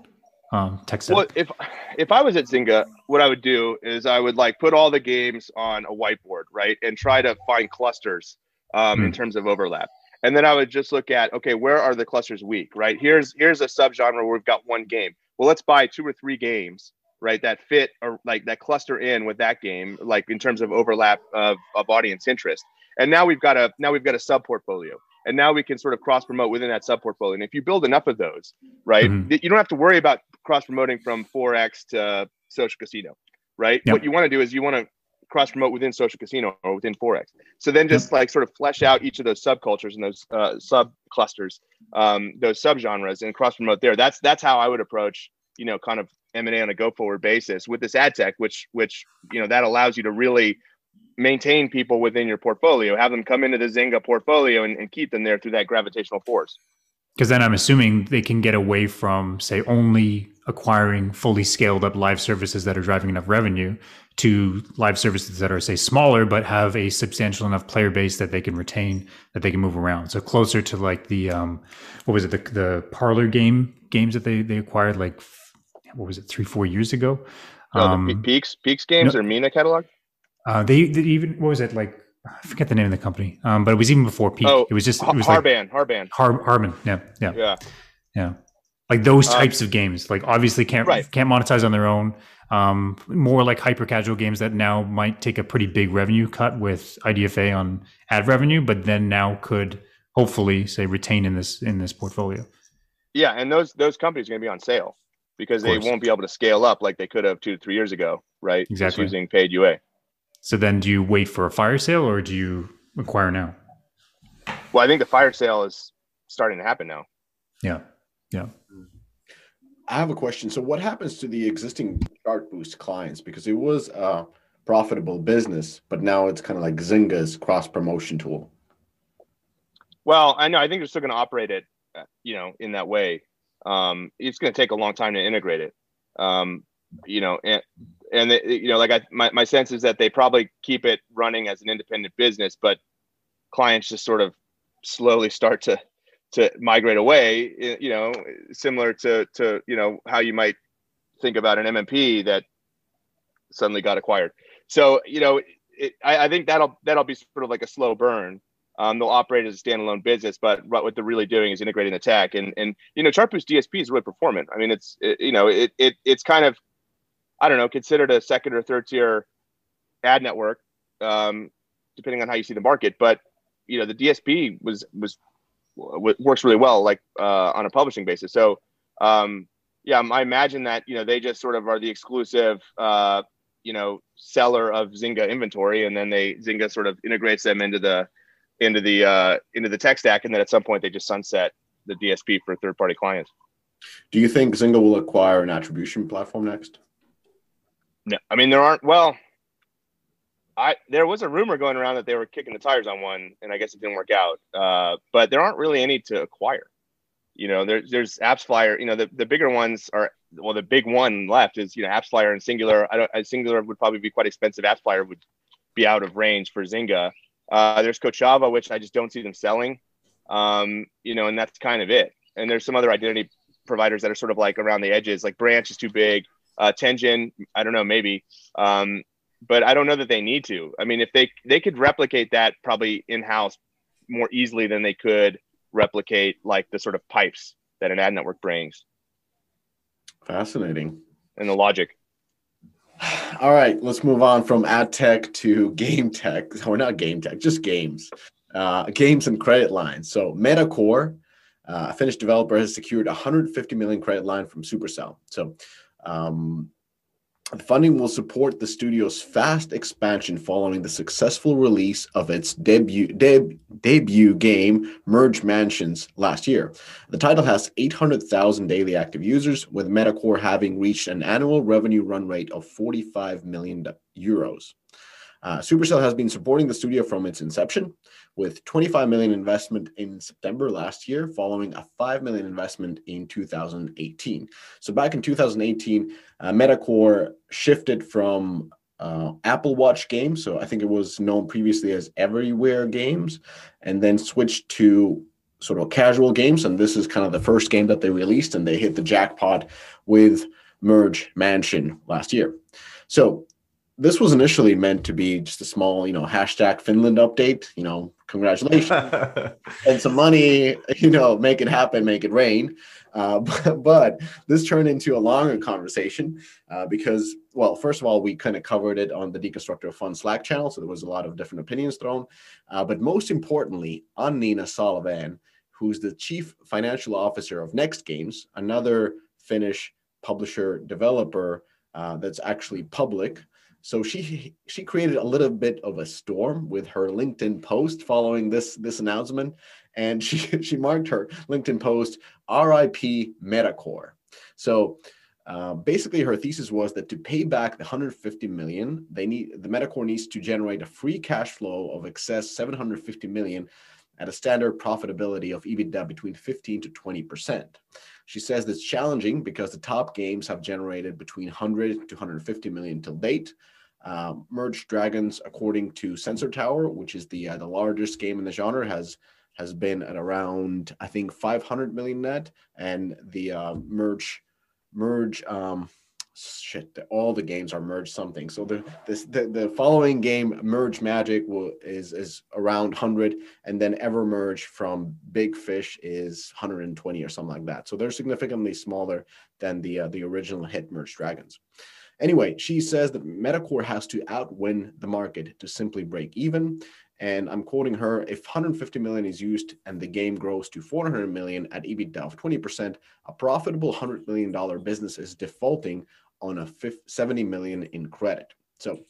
um, tech stack? Well, if if I was at Zynga, what I would do is I would like put all the games on a whiteboard, right, and try to find clusters um, in Hmm. terms of overlap. And then I would just look at okay, where are the clusters weak, right? Here's here's a subgenre where we've got one game. Well, let's buy two or three games, right, that fit or like that cluster in with that game, like in terms of overlap of, of audience interest. And now we've got a now we've got a sub portfolio. And now we can sort of cross promote within that sub portfolio. And if you build enough of those, right, Mhm. you don't have to worry about cross promoting from 4x to social casino, right? Yep. What you want to do is you want to cross promote within social casino or within 4x. So then just like sort of flesh out each of those subcultures and those uh, sub clusters, um, those subgenres and cross promote there. That's that's how I would approach, you know, kind of M&A on a go forward basis with this ad tech, which which you know that allows you to really maintain people within your portfolio, have them come into the Zynga portfolio and, and keep them there through that gravitational force. Because then I'm assuming they can get away from, say, only acquiring fully scaled up live services that are driving enough revenue to live services that are, say, smaller but have a substantial enough player base that they can retain, that they can move around. So closer to like the, um, what was it, the, the parlor game games that they, they acquired like, what was it, three, four years ago? Oh, Um, Pe- Peaks Peaks games no- or Mina catalog? uh, they, they even, what was it, like, I forget the name of the company, um, but it was even before Peak. Oh, it was just, it was like Harban, Harban. Har- Harbin. Yeah, yeah. Yeah. Yeah. Like those Um, types of games, like obviously can't Right. can't monetize on their own. Um, more like hyper casual games that now might take a pretty big revenue cut with IDFA on ad revenue, but then now could hopefully say retain in this in this portfolio. Yeah, and those those companies are going to be on sale because they won't be able to scale up like they could have two to three years ago, right? Just Exactly. using paid UA. So then, do you wait for a fire sale or do you acquire now? Well, I think the fire sale is starting to happen now. Yeah, yeah. I have a question. So, what happens to the existing Chartboost clients? Because it was a profitable business, but now it's kind of like Zynga's cross promotion tool. Well, I know. I think they're still going to operate it, uh, you know, in that way. Um, it's going to take a long time to integrate it. Um, you know, and and it, you know, like I, my my sense is that they probably keep it running as an independent business, but clients just sort of slowly start to to migrate away. You know, similar to to you know how you might think about an MMP that suddenly got acquired. So you know, it, I, I think that'll that'll be sort of like a slow burn. Um, they'll operate as a standalone business, but what what they're really doing is integrating the tech. And and you know, Chartboost DSP is really performant. I mean, it's it, you know, it, it it's kind of I don't know, considered a second or third tier ad network, um, depending on how you see the market. But you know, the DSP was was w- works really well, like uh, on a publishing basis. So um, yeah, I imagine that you know they just sort of are the exclusive. Uh, you know seller of Zynga inventory, and then they Zynga sort of integrates them into the into the uh, into the tech stack, and then at some point they just sunset the DSP for third party clients. Do you think Zynga will acquire an attribution platform next? No, I mean there aren't. Well, I there was a rumor going around that they were kicking the tires on one, and I guess it didn't work out. Uh, but there aren't really any to acquire. You know, there's there's AppsFlyer. You know, the, the bigger ones are well, the big one left is you know AppsFlyer and Singular. I don't. Singular would probably be quite expensive. AppsFlyer would be out of range for Zynga. Uh, there's Kochava, which I just don't see them selling. Um, you know, and that's kind of it. And there's some other identity providers that are sort of like around the edges. Like Branch is too big. Uh, Tenjin, I don't know, maybe. Um, but I don't know that they need to. I mean, if they they could replicate that probably in house more easily than they could replicate like the sort of pipes that an ad network brings. Fascinating. And the logic. All right, let's move on from ad tech to game tech. Or not game tech, just games. Uh, games and credit lines. So Metacore, uh, a Finnish developer, has secured 150 million credit line from Supercell. So um, funding will support the studio's fast expansion following the successful release of its debut deb, debut game Merge Mansions last year. The title has 800,000 daily active users, with Metacore having reached an annual revenue run rate of 45 million euros. Uh, Supercell has been supporting the studio from its inception, with 25 million investment in September last year, following a 5 million investment in 2018. So back in 2018, uh, Metacore shifted from uh, Apple Watch games, so I think it was known previously as Everywhere Games, and then switched to sort of casual games. And this is kind of the first game that they released, and they hit the jackpot with Merge Mansion last year. So this was initially meant to be just a small, you know, hashtag Finland update. You know, congratulations and some money. You know, make it happen, make it rain. Uh, but, but, this turned into a longer conversation uh, because, well, first of all, we kind of covered it on the Deconstructor Fun Slack channel, so there was a lot of different opinions thrown. Uh, but most importantly, Annina Salvén, who's the chief financial officer of Next Games, another Finnish publisher developer uh, that's actually public. So she she created a little bit of a storm with her LinkedIn post following this this announcement, and she she marked her LinkedIn post "R.I.P. Metacore." So uh, basically, her thesis was that to pay back the 150 million, they need the Metacore needs to generate a free cash flow of excess 750 million at a standard profitability of EBITDA between 15 to 20 percent. She says it's challenging because the top games have generated between 100 to 150 million till date, um, Merge Dragons, according to Sensor Tower, which is the uh, the largest game in the genre, has has been at around I think 500 million net, and the uh, Merge Merge um, shit all the games are merge something. So the this the, the following game merge magic will is is around 100 and then ever merge from big fish is 120 or something like that. So they're significantly smaller than the uh, the original hit merge dragons. Anyway, she says that Metacore has to outwin the market to simply break even. And I'm quoting her if 150 million is used and the game grows to 400 million at EBITDA of 20%, a profitable $100 million business is defaulting on a 70 million in credit. So,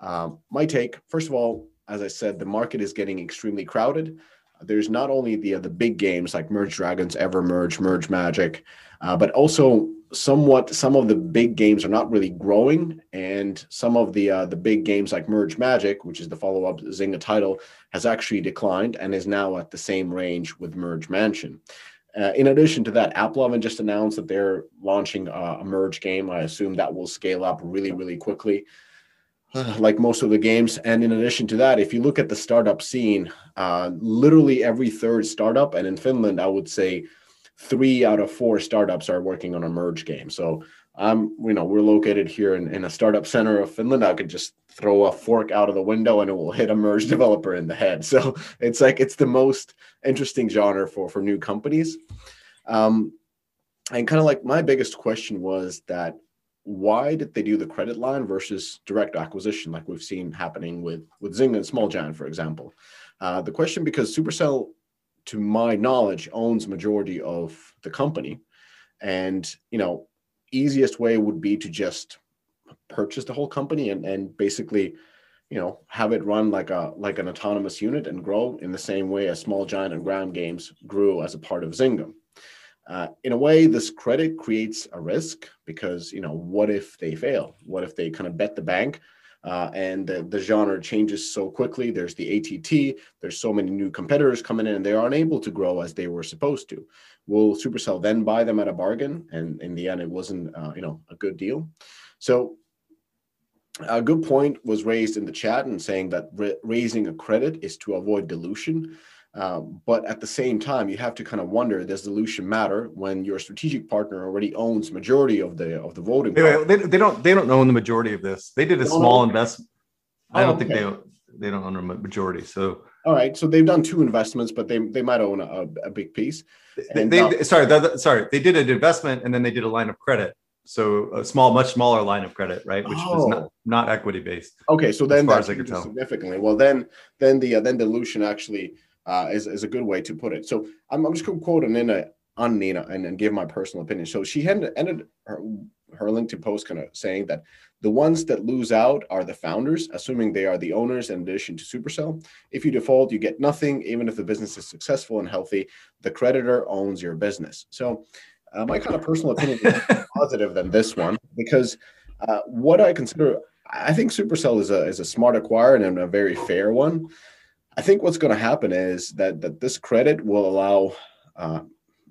um, my take first of all, as I said, the market is getting extremely crowded. There's not only the uh, the big games like Merge Dragons, Ever Merge, Merge Magic, uh, but also somewhat some of the big games are not really growing and some of the uh, the big games like merge magic which is the follow-up zynga title has actually declined and is now at the same range with merge mansion uh, in addition to that AppLovin just announced that they're launching a merge game i assume that will scale up really really quickly uh, like most of the games and in addition to that if you look at the startup scene uh, literally every third startup and in finland i would say three out of four startups are working on a merge game. So I'm, you know, we're located here in, in a startup center of Finland. I could just throw a fork out of the window and it will hit a merge developer in the head. So it's like it's the most interesting genre for for new companies. Um, and kind of like my biggest question was that why did they do the credit line versus direct acquisition like we've seen happening with with Zynga and Small Giant, for example? Uh, the question because Supercell to my knowledge, owns majority of the company. And, you know, easiest way would be to just purchase the whole company and, and basically you know have it run like a like an autonomous unit and grow in the same way as small giant and gram games grew as a part of zynga. Uh, in a way this credit creates a risk because you know what if they fail? What if they kind of bet the bank uh, and the, the genre changes so quickly. There's the att there's so many new competitors coming in and they aren't able to grow as they were supposed to. Will supercell then buy them at a bargain? And in the end it wasn't uh, you know a good deal. So a good point was raised in the chat and saying that raising a credit is to avoid dilution. Um, but at the same time, you have to kind of wonder: Does dilution matter when your strategic partner already owns majority of the of the voting? They, they, they don't they don't own the majority of this. They did a small investment. I don't oh, think okay. they they don't own a majority. So all right, so they've done two investments, but they they might own a, a big piece. And, they, they, sorry, the, sorry, they did an investment and then they did a line of credit so a small, much smaller line of credit, right, which oh. is not, not equity based. Okay, so then as far that significantly. Well, then then the uh, then dilution actually uh, is is a good way to put it. So I'm, I'm just going to quote Nina on Nina and, and give my personal opinion. So she had ended her her LinkedIn post kind of saying that the ones that lose out are the founders, assuming they are the owners in addition to Supercell. If you default, you get nothing, even if the business is successful and healthy. The creditor owns your business. So uh, my kind of personal opinion is more positive than this one because uh, what I consider, I think Supercell is a is a smart acquire and a very fair one. I think what's going to happen is that that this credit will allow uh,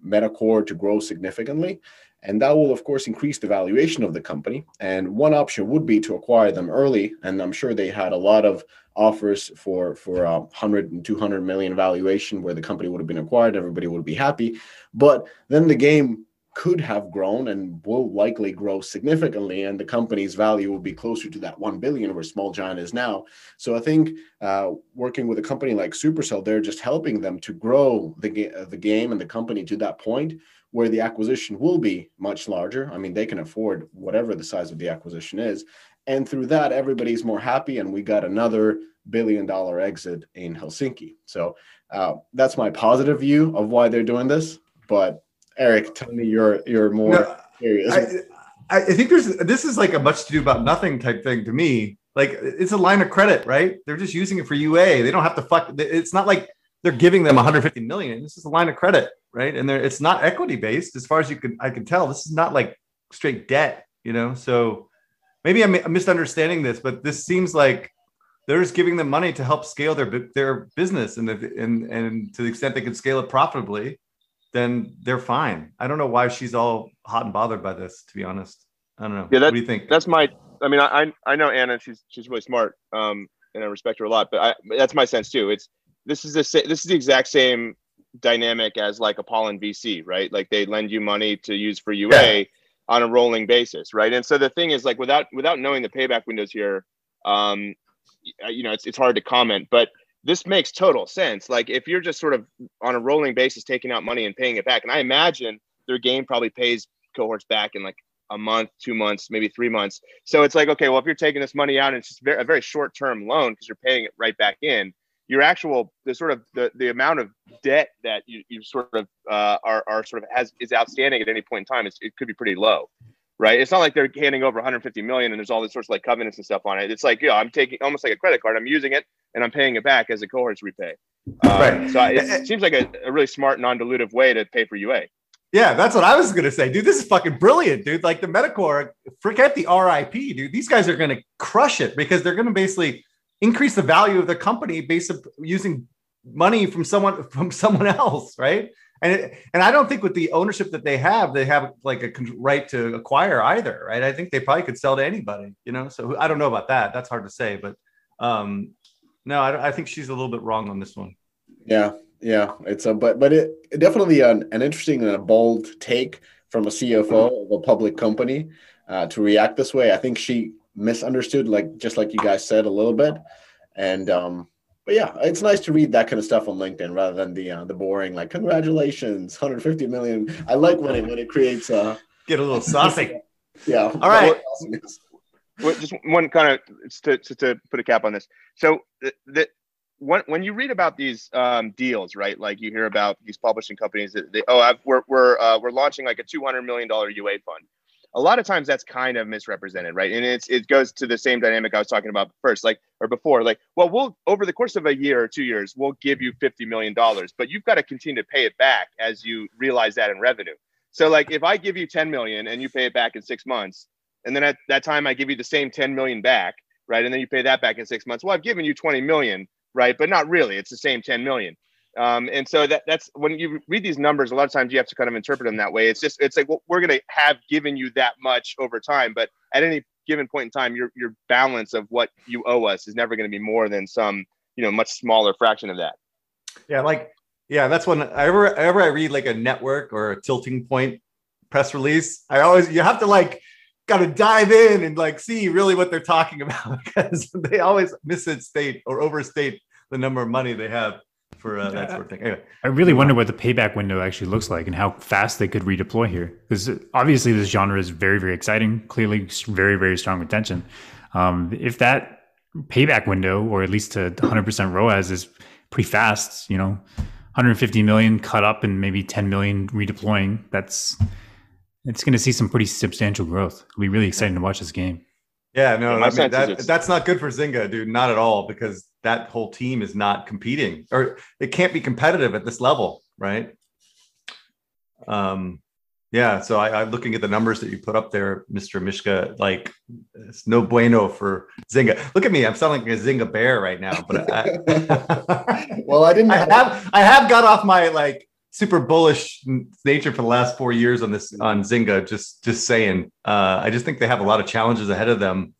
Metacore to grow significantly, and that will of course increase the valuation of the company. And one option would be to acquire them early, and I'm sure they had a lot of offers for for uh, 100 and 200 million valuation where the company would have been acquired everybody would be happy but then the game could have grown and will likely grow significantly and the company's value will be closer to that 1 billion where small giant is now. So i think uh, working with a company like supercell they're just helping them to grow the, ga- the game and the company to that point where the acquisition will be much larger. I mean they can afford whatever the size of the acquisition is. And through that everybody's more happy and we got another billion dollar exit in helsinki. So uh, that's my positive view of why they're doing this but Eric, tell me you're you're more no, serious. I, I think there's this is like a much to do about nothing type thing to me. Like it's a line of credit, right? They're just using it for UA. They don't have to fuck. It's not like they're giving them 150 million. This is a line of credit, right? And it's not equity based, as far as you can I can tell. This is not like straight debt, you know. So maybe I'm, misunderstanding this, but this seems like they're just giving them money to help scale their their business, and the, and and to the extent they can scale it profitably then they're fine. I don't know why she's all hot and bothered by this. To be honest, I don't know. Yeah, that, what do you think? That's my. I mean, I I know Anna. She's she's really smart. Um, and I respect her a lot. But I, that's my sense too. It's this is the this is the exact same dynamic as like Apollon VC, right? Like they lend you money to use for UA yeah. on a rolling basis, right? And so the thing is, like without without knowing the payback windows here, um, you know, it's it's hard to comment, but this makes total sense. Like if you're just sort of on a rolling basis taking out money and paying it back, and I imagine their game probably pays cohorts back in like a month, two months, maybe three months. So it's like, okay, well, if you're taking this money out and it's just a very short term loan because you're paying it right back in, your actual the sort of the, the amount of debt that you, you sort of uh, are, are sort of has is outstanding at any point in time, it could be pretty low right? It's not like they're handing over 150 million and there's all these sorts of like covenants and stuff on it. It's like, yeah, I'm taking almost like a credit card. I'm using it and I'm paying it back as the cohorts repay. Um, right. So it, it seems like a, a really smart, non-dilutive way to pay for UA. Yeah, that's what I was gonna say, dude. This is fucking brilliant, dude. Like the Metacore, forget the RIP, dude. These guys are gonna crush it because they're gonna basically increase the value of the company based on using money from someone from someone else, right? And it, and I don't think with the ownership that they have, they have like a right to acquire either, right? I think they probably could sell to anybody, you know. So I don't know about that. That's hard to say, but um, no, I, I think she's a little bit wrong on this one. Yeah, yeah, it's a but but it, it definitely an, an interesting and a bold take from a CFO of a public company uh, to react this way. I think she misunderstood, like just like you guys said a little bit, and um, but yeah, it's nice to read that kind of stuff on LinkedIn rather than the uh, the boring like congratulations, 150 million. I like when it when it creates uh get a little saucy. yeah. All right. Well, just one kind of to, to, to, put a cap on this. So the, the when, when you read about these um, deals, right? Like you hear about these publishing companies that they oh I've, we're we're uh, we're launching like a 200 million dollar UA fund. A lot of times that's kind of misrepresented, right? And it's it goes to the same dynamic I was talking about first, like or before, like, well, we'll over the course of a year or two years, we'll give you fifty million dollars, but you've got to continue to pay it back as you realize that in revenue. So, like, if I give you ten million and you pay it back in six months, and then at that time I give you the same ten million back, right, and then you pay that back in six months, well, I've given you twenty million, right, but not really. It's the same ten million. Um, and so that that's when you read these numbers, a lot of times you have to kind of interpret them that way. It's just it's like well, we're going to have given you that much over time, but at any given point in time, your your balance of what you owe us is never going to be more than some you know much smaller fraction of that. Yeah, like yeah, that's when I ever ever I read like a network or a tilting point press release. I always you have to like got to dive in and like see really what they're talking about because they always misstate or overstate the number of money they have for uh, that sort of thing. Anyway, I really wonder what the payback window actually looks like and how fast they could redeploy here. Because obviously, this genre is very, very exciting. Clearly, very, very strong retention. Um, if that payback window, or at least to 100% ROAS, is pretty fast, you know, 150 million cut up and maybe 10 million redeploying, that's it's going to see some pretty substantial growth. It'll be really exciting to watch this game. Yeah, no, I mean, that, that's not good for Zynga, dude. Not at all, because that whole team is not competing, or it can't be competitive at this level, right? Um, yeah. So I, am looking at the numbers that you put up there, Mr. Mishka. Like, it's no bueno for Zynga. Look at me, I'm sounding like a Zynga bear right now. But I, well, I didn't. I have I have got off my like super bullish nature for the last four years on this on Zynga. Just just saying, uh, I just think they have a lot of challenges ahead of them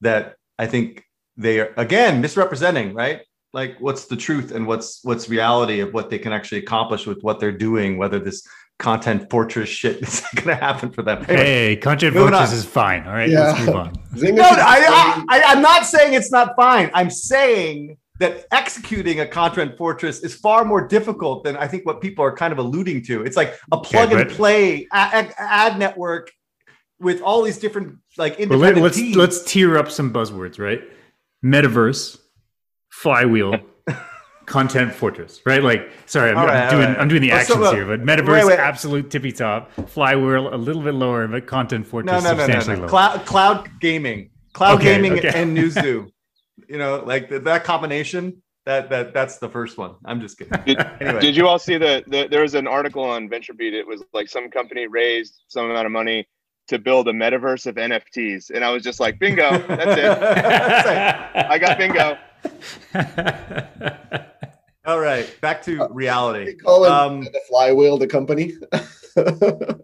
that I think they are again misrepresenting. Right, like what's the truth and what's what's reality of what they can actually accomplish with what they're doing. Whether this content fortress shit is going to happen for them. Anyway, hey, content fortress on. is fine. All right, yeah. let's move on. no, I, I, I'm not saying it's not fine. I'm saying that executing a content fortress is far more difficult than I think what people are kind of alluding to. It's like a plug okay, and play ad, ad, network with all these different like independent well, let's teams. let's tear up some buzzwords, right? Metaverse, flywheel, content fortress, right? Like, sorry, I'm, right, I'm doing right. I'm doing the well, actions so, uh, here, but metaverse wait, wait. absolute tippy top, flywheel a little bit lower, but content fortress no, no, substantially no, no, no. lower. Cloud, cloud gaming, cloud okay, gaming, okay. and Newzoo you know, like that combination. That that that's the first one. I'm just kidding. Did, anyway. did you all see the, the there was an article on VentureBeat? It was like some company raised some amount of money to build a metaverse of NFTs, and I was just like, bingo, that's it. I got bingo. All right, back to uh, reality. Call it um, the flywheel, the company.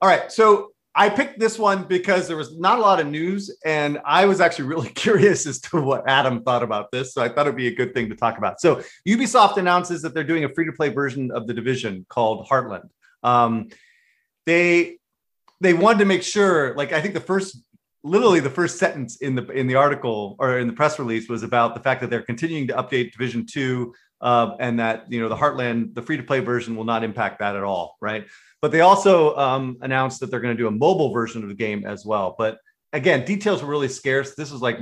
all right, so I picked this one because there was not a lot of news, and I was actually really curious as to what Adam thought about this. So I thought it'd be a good thing to talk about. So Ubisoft announces that they're doing a free-to-play version of the Division called Heartland. Um, they they wanted to make sure, like I think the first, literally the first sentence in the in the article or in the press release was about the fact that they're continuing to update Division Two, uh, and that you know the Heartland, the free-to-play version, will not impact that at all, right? But they also um, announced that they're going to do a mobile version of the game as well. But again, details were really scarce. This was like,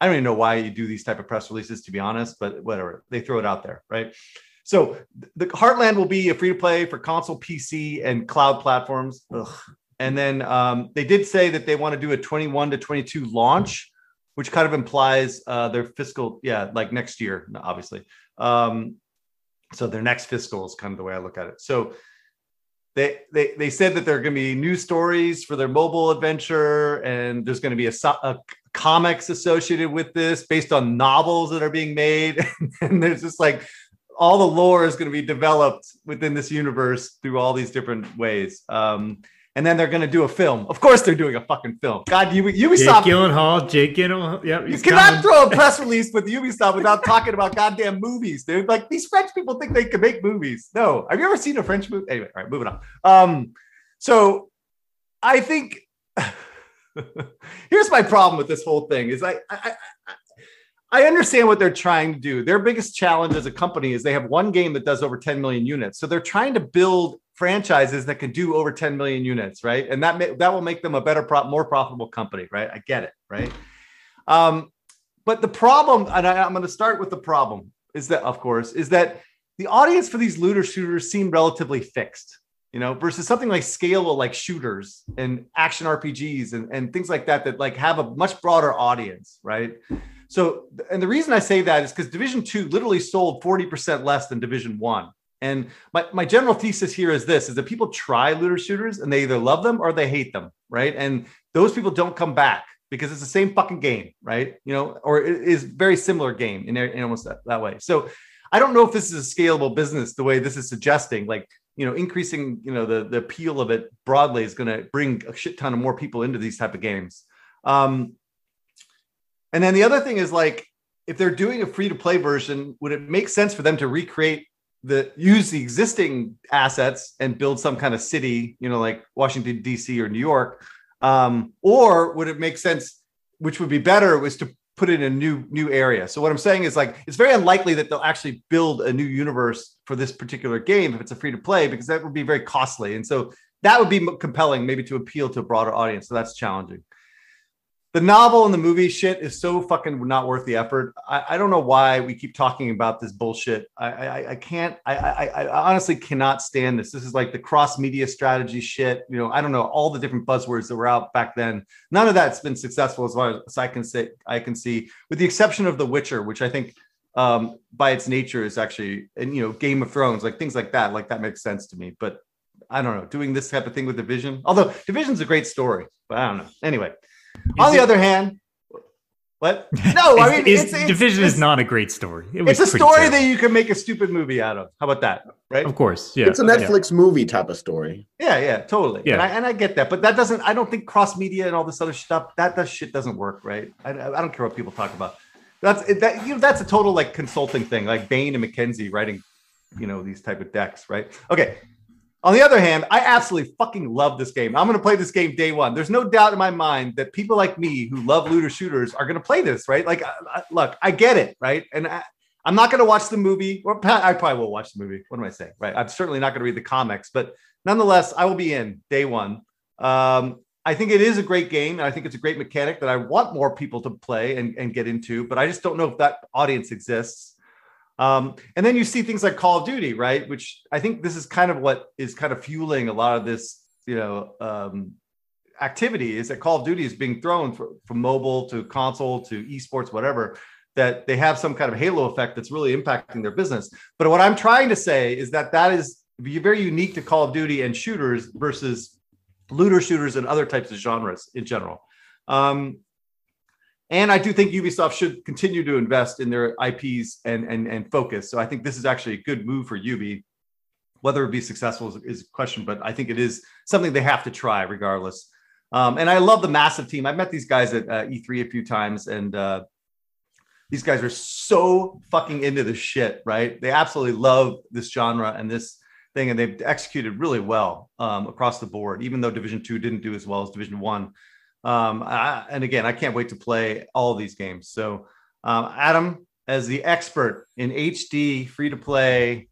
I don't even know why you do these type of press releases, to be honest, but whatever. They throw it out there, right? So the Heartland will be a free to play for console, PC, and cloud platforms. Ugh. And then um, they did say that they want to do a 21 to 22 launch, which kind of implies uh, their fiscal, yeah, like next year, obviously. Um, so their next fiscal is kind of the way I look at it. So they, they they said that there are going to be new stories for their mobile adventure and there's going to be a, a, comics associated with this based on novels that are being made and there's just like all the lore is going to be developed within this universe through all these different ways um, and then they're going to do a film. Of course, they're doing a fucking film. God, you Ubisoft. Jake Gyllenhaal, Jake Gyllenhaal. Yep, you cannot coming. throw a press release with Ubisoft without talking about goddamn movies, dude. Like these French people think they can make movies. No, have you ever seen a French movie? Anyway, all right, moving on. Um, so I think here's my problem with this whole thing: is I, I, I I understand what they're trying to do. Their biggest challenge as a company is they have one game that does over 10 million units. So they're trying to build franchises that can do over 10 million units, right? And that may, that will make them a better, pro- more profitable company, right? I get it, right? Um, but the problem, and I, I'm going to start with the problem, is that of course is that the audience for these looter shooters seem relatively fixed. you know, versus something like scalable like shooters and action RPGs and, and things like that that like have a much broader audience, right? So, and the reason I say that is because Division Two literally sold 40% less than Division One. And my, my general thesis here is this is that people try looter shooters and they either love them or they hate them, right? And those people don't come back because it's the same fucking game, right? You know, or it is very similar game in, in almost that, that way. So I don't know if this is a scalable business the way this is suggesting. Like, you know, increasing, you know, the, the appeal of it broadly is going to bring a shit ton of more people into these type of games. Um, and then the other thing is like, if they're doing a free to play version, would it make sense for them to recreate the use the existing assets and build some kind of city, you know, like Washington D.C. or New York, um, or would it make sense, which would be better, was to put in a new new area. So what I'm saying is like it's very unlikely that they'll actually build a new universe for this particular game if it's a free to play because that would be very costly. And so that would be compelling maybe to appeal to a broader audience. So that's challenging the novel and the movie shit is so fucking not worth the effort. I, I don't know why we keep talking about this bullshit. I I, I can't. I, I, I honestly cannot stand this. This is like the cross media strategy shit. You know, I don't know all the different buzzwords that were out back then. None of that's been successful as far as I can say. I can see, with the exception of The Witcher, which I think um, by its nature is actually, and you know, Game of Thrones, like things like that. Like that makes sense to me. But I don't know, doing this type of thing with Division. Although Division's a great story, but I don't know. Anyway. On the other hand, what? No, I mean, it's, it's, Division it's, is not a great story. It it's a story terrible. that you can make a stupid movie out of. How about that? Right? Of course, yeah. It's a uh, Netflix yeah. movie type of story. Yeah, yeah, totally. Yeah, and I, and I, get that, but that doesn't. I don't think cross media and all this other stuff that that shit doesn't work, right? I, I don't care what people talk about. That's that. You know, that's a total like consulting thing, like Bain and McKinsey writing, you know, these type of decks, right? Okay, on the other hand, I absolutely fucking love this game. I'm going to play this game day one. There's no doubt in my mind that people like me who love looter shooters are going to play this, right? Like, I, look, I get it, right? And I, am not going to watch the movie, or I probably will watch the movie. What am I saying, right? I'm certainly not going to read the comics, but nonetheless, I will be in day one. Um, I think it is a great game, and I think it's a great mechanic that I want more people to play and, and get into, but I just don't know if that audience exists. Um, and then you see things like Call of Duty, right? Which I think this is kind of what is kind of fueling a lot of this, you know, um, activity is that Call of Duty is being thrown for, from mobile to console to esports, whatever, that they have some kind of halo effect that's really impacting their business. But what I'm trying to say is that that is very unique to Call of Duty and shooters versus looter shooters and other types of genres in general. Um, and I do think Ubisoft should continue to invest in their IPs and and and focus. So I think this is actually a good move for Ubi. Whether it be successful is, is a question, but I think it is something they have to try regardless. Um, and I love the massive team. I've met these guys at uh, E3 a few times, and uh, these guys are so fucking into this shit, right? They absolutely love this genre and this thing, and they've executed really well um, across the board. Even though Division Two didn't do as well as Division One, um, I, and again, I can't wait to play all these games. So, um, Adam, as the expert in HD, free to play,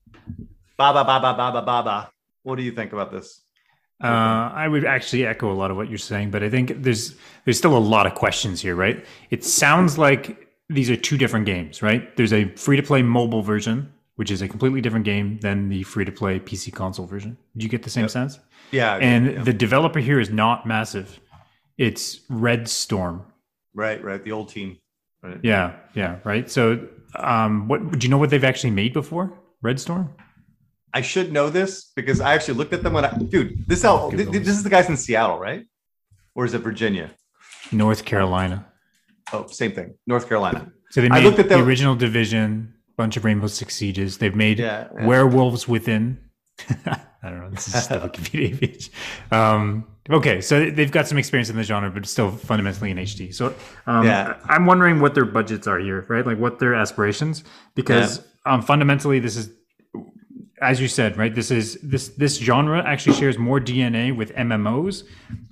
ba ba ba ba ba ba ba ba, what do you think about this? Uh, I would actually echo a lot of what you're saying, but I think there's there's still a lot of questions here, right? It sounds like these are two different games, right? There's a free to play mobile version, which is a completely different game than the free to play PC console version. Do you get the same yep. sense? Yeah. And yeah. the developer here is not massive. It's Red Storm. Right, right. The old team. Right. Yeah, yeah, right. So, um, what do you know what they've actually made before? Red Storm. I should know this because I actually looked at them when I, dude. This how this, this is the guys in Seattle, right? Or is it Virginia? North Carolina. Oh, same thing. North Carolina. So they made I looked at the original Division, bunch of Rainbow Six Sieges. They've made yeah, yeah. Werewolves Within. I don't know. This is just the Wikipedia page. Um, okay, so they've got some experience in the genre, but still fundamentally in HD. So um, yeah. I'm wondering what their budgets are here, right? Like what their aspirations, because yeah. um, fundamentally this is, as you said, right? This is this this genre actually shares more DNA with MMOs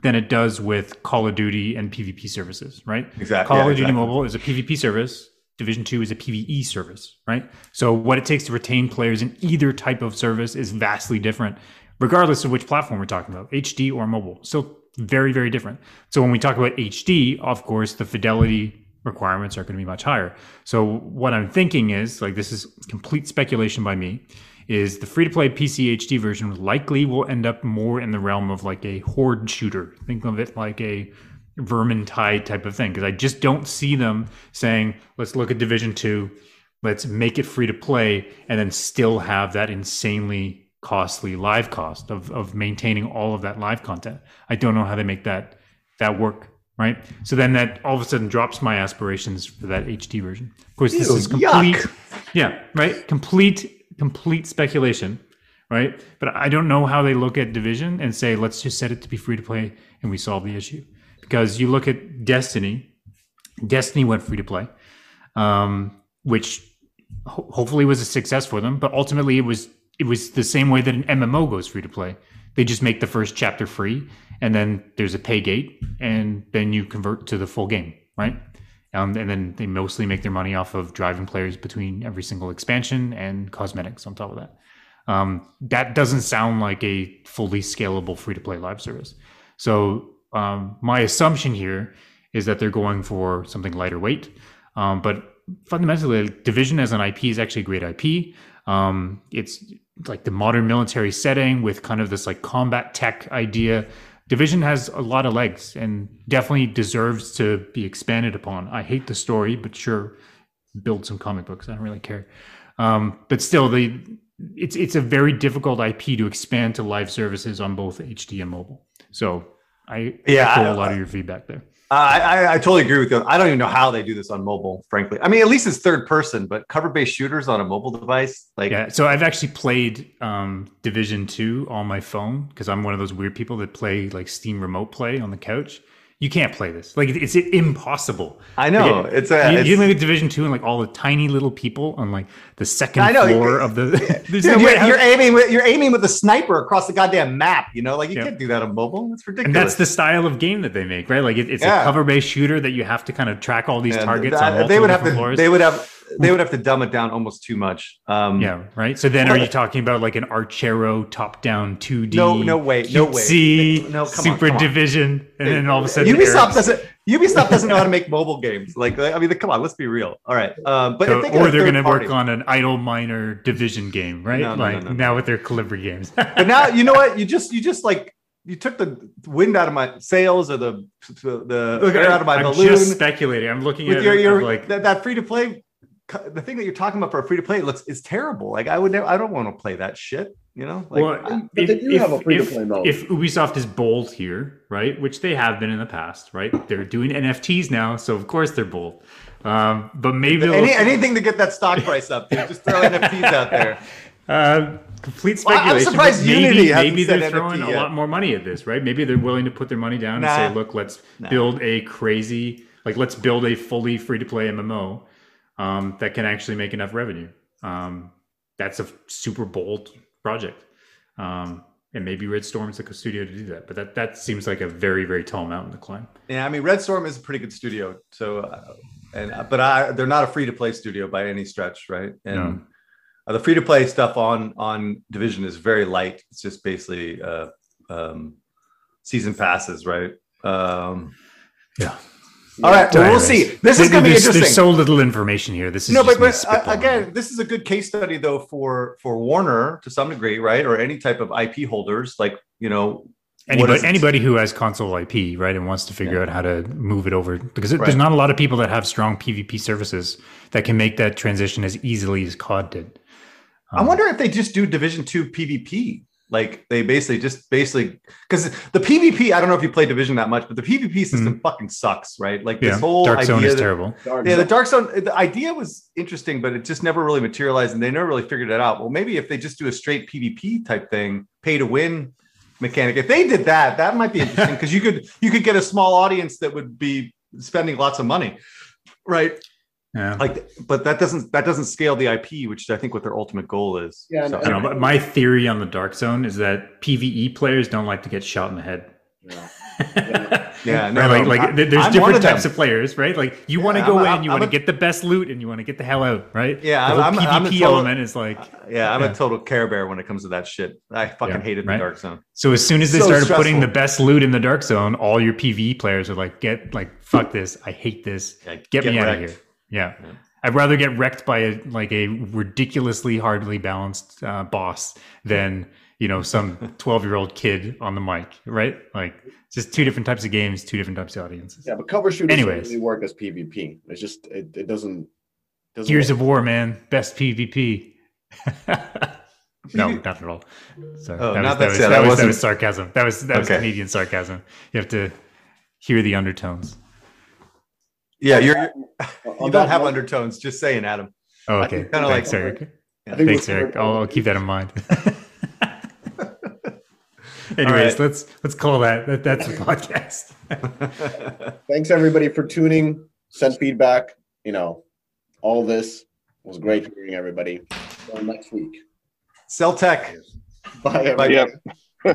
than it does with Call of Duty and PvP services, right? Exactly. Call yeah, of Duty exactly. Mobile is a PvP service. Division 2 is a PvE service, right? So what it takes to retain players in either type of service is vastly different, regardless of which platform we're talking about, HD or mobile. So very, very different. So when we talk about HD, of course, the fidelity requirements are going to be much higher. So what I'm thinking is like this is complete speculation by me is the free to play PC HD version likely will end up more in the realm of like a horde shooter. Think of it like a Vermintide type of thing because I just don't see them saying, let's look at Division 2, let's make it free to play, and then still have that insanely costly live cost of, of maintaining all of that live content. I don't know how they make that that work. Right. So then that all of a sudden drops my aspirations for that HD version. Of course, this is complete. yuck. Yeah. Right. Complete, complete speculation. Right. But I don't know how they look at Division and say, let's just set it to be free to play and we solve the issue. Because you look at Destiny, Destiny went free to play, um, which ho- hopefully was a success for them. But ultimately, it was it was the same way that an MMO goes free to play. They just make the first chapter free, and then there's a pay gate, and then you convert to the full game, right? Um, and then they mostly make their money off of driving players between every single expansion and cosmetics on top of that. Um, that doesn't sound like a fully scalable free to play live service. So um, my assumption here is that they're going for something lighter weight. Um, but fundamentally, Division as an IP is actually a great IP. Um, it's like the modern military setting with kind of this like combat tech idea. Division has a lot of legs and definitely deserves to be expanded upon. I hate the story, but sure, build some comic books. I don't really care. Um, but still, the it's it's a very difficult IP to expand to live services on both HD and mobile. So I Yeah, echo I- a lot of your feedback there. I, I, I totally agree with you. I don't even know how they do this on mobile, frankly. I mean, at least it's third person, but cover based shooters on a mobile device, like, Yeah, so I've actually played um, Division Two on my phone because I'm one of those weird people that play like Steam Remote Play on the couch. You can't play this; like it's impossible. I know Like, it's a. you, it's, you look at Division Two and like all the tiny little people on like the second I know, floor of the. There's Dude, no you're, you're aiming with you're aiming with a sniper across the goddamn map. You know, like you Yeah. can't do that on mobile. It's ridiculous. and that's the style of game that they make, right? Like it, it's Yeah. a cover-based shooter that you have to kind of track all these Yeah, targets that- they would have to. floors. They would have. They would have to dumb it down almost too much. Um, Yeah, right. So then, are you talking about like an Archero top-down 2D? No, no way, no way. No, on, Super on. Division, and then all of a sudden, Ubisoft doesn't. Ubisoft doesn't know how to make mobile games. Like, I mean, come on, let's be real. All right, um, but So- they or they're going to work on an Idle Miner Division game, right? No, no, like no, no. now with their Kolibri games. But now you know what? You just you just like you took the wind out of my sails or the the Look, air out of my I'm balloon just speculating. I'm looking with at your, your like that, that free to play. The thing that you're talking about for a free to play looks is terrible. Like I would never. I don't want to play that shit. You know. Like, well, but if, they do if, have a free-to-play mode. if Ubisoft is bold here, right, which they have been in the past, right? They're doing NFTs now, so of course they're bold. Um, but maybe they'll- any, anything to get that stock price up, dude. Just throw NFTs out there. Uh, complete Well, I'm speculation. surprised maybe, Unity hasn't maybe they're throwing NFT a yet. lot more money at this, right? Maybe they're willing to put their money down Nah. and say, "Look, let's Nah. build a crazy, like, let's build a fully free to play MMO um, that can actually make enough revenue." Um, that's a super bold project, um, and maybe Red Storm's the studio to do that. But that that seems like a very very tall mountain to climb. Yeah, I mean, Red Storm is a pretty good studio. So, uh, and but I they're not a free to play studio by any stretch, right? And No. uh, the free to play stuff on on Division is very light. It's just basically uh, um, season passes, right? Um, Yeah. All right, well, we'll see. This is going to be interesting. There's so little information here. This is no, but, but uh, again, this is a good case study though for for Warner to some degree, right? Or any type of IP holders, like you know, Anybody, anybody who has console IP, right, and wants to figure out how to move it over, because Right. there's not a lot of people that have strong PvP services that can make that transition as easily as COD did. I Um, wonder if they just do Division Two PvP. Like they basically just basically because the PvP. I don't know if you play Division that much, but the PvP system fucking sucks, right? Like Mm-hmm. Yeah, this whole Dark Zone idea is that- terrible. Yeah, the Dark Zone. The idea was interesting, but it just never really materialized, and they never really figured it out. Well, maybe if they just do a straight PvP type thing, pay to win mechanic. If they did that, that might be interesting because you could you could get a small audience that would be spending lots of money, right? Yeah. Like, but that doesn't that doesn't scale the IP, which is, I think what their ultimate goal is. Yeah, So- I don't know, but my theory on the Dark Zone is that PVE players don't like to get shot in the head. Yeah, no, Right, no, like, I- like there- there's I'm different types them. of players, right? Like you want to go I'm a- in, you want to get the best loot, and you want to get the hell out, right? Yeah, the whole I'm- I'm- I'm PvP total- element is like Yeah, I'm Yeah. a total care bear when it comes to that shit. I fucking Yeah, hated right. the Dark Zone. So as soon as they So started putting the best loot in the dark zone, all your PvE players are like, "Get like fuck this! I hate this! Yeah, Get, me out of here!" Yeah. Yeah. I'd rather get wrecked by a like a ridiculously hardly balanced uh, boss than you know some 12 year old kid on the mic, right? Like just two different types of games, two different types of audiences. Yeah, but cover shooters Anyways. don't really work as PvP. It's just it, it doesn't. doesn't Gears work. of War, man, best PvP. no, not at all. Sorry, Oh, that, not was, that, that- was, that, that was, that wasn't- sarcasm. That was that was Okay. comedian sarcasm. You have to hear the undertones. Yeah, you're, On you don't have note- undertones. Just saying, Adam. Oh, okay. kinda Thanks, like- Eric. I think Thanks, Eric. I'll, I'll keep that in mind. Anyways, right. let's let's call that, that that's the podcast. Thanks everybody for tuning. Send feedback. You know, all this was great hearing everybody. Until next week. Sell tech. Bye everybody. Yeah.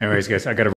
Anyways, guys, I gotta.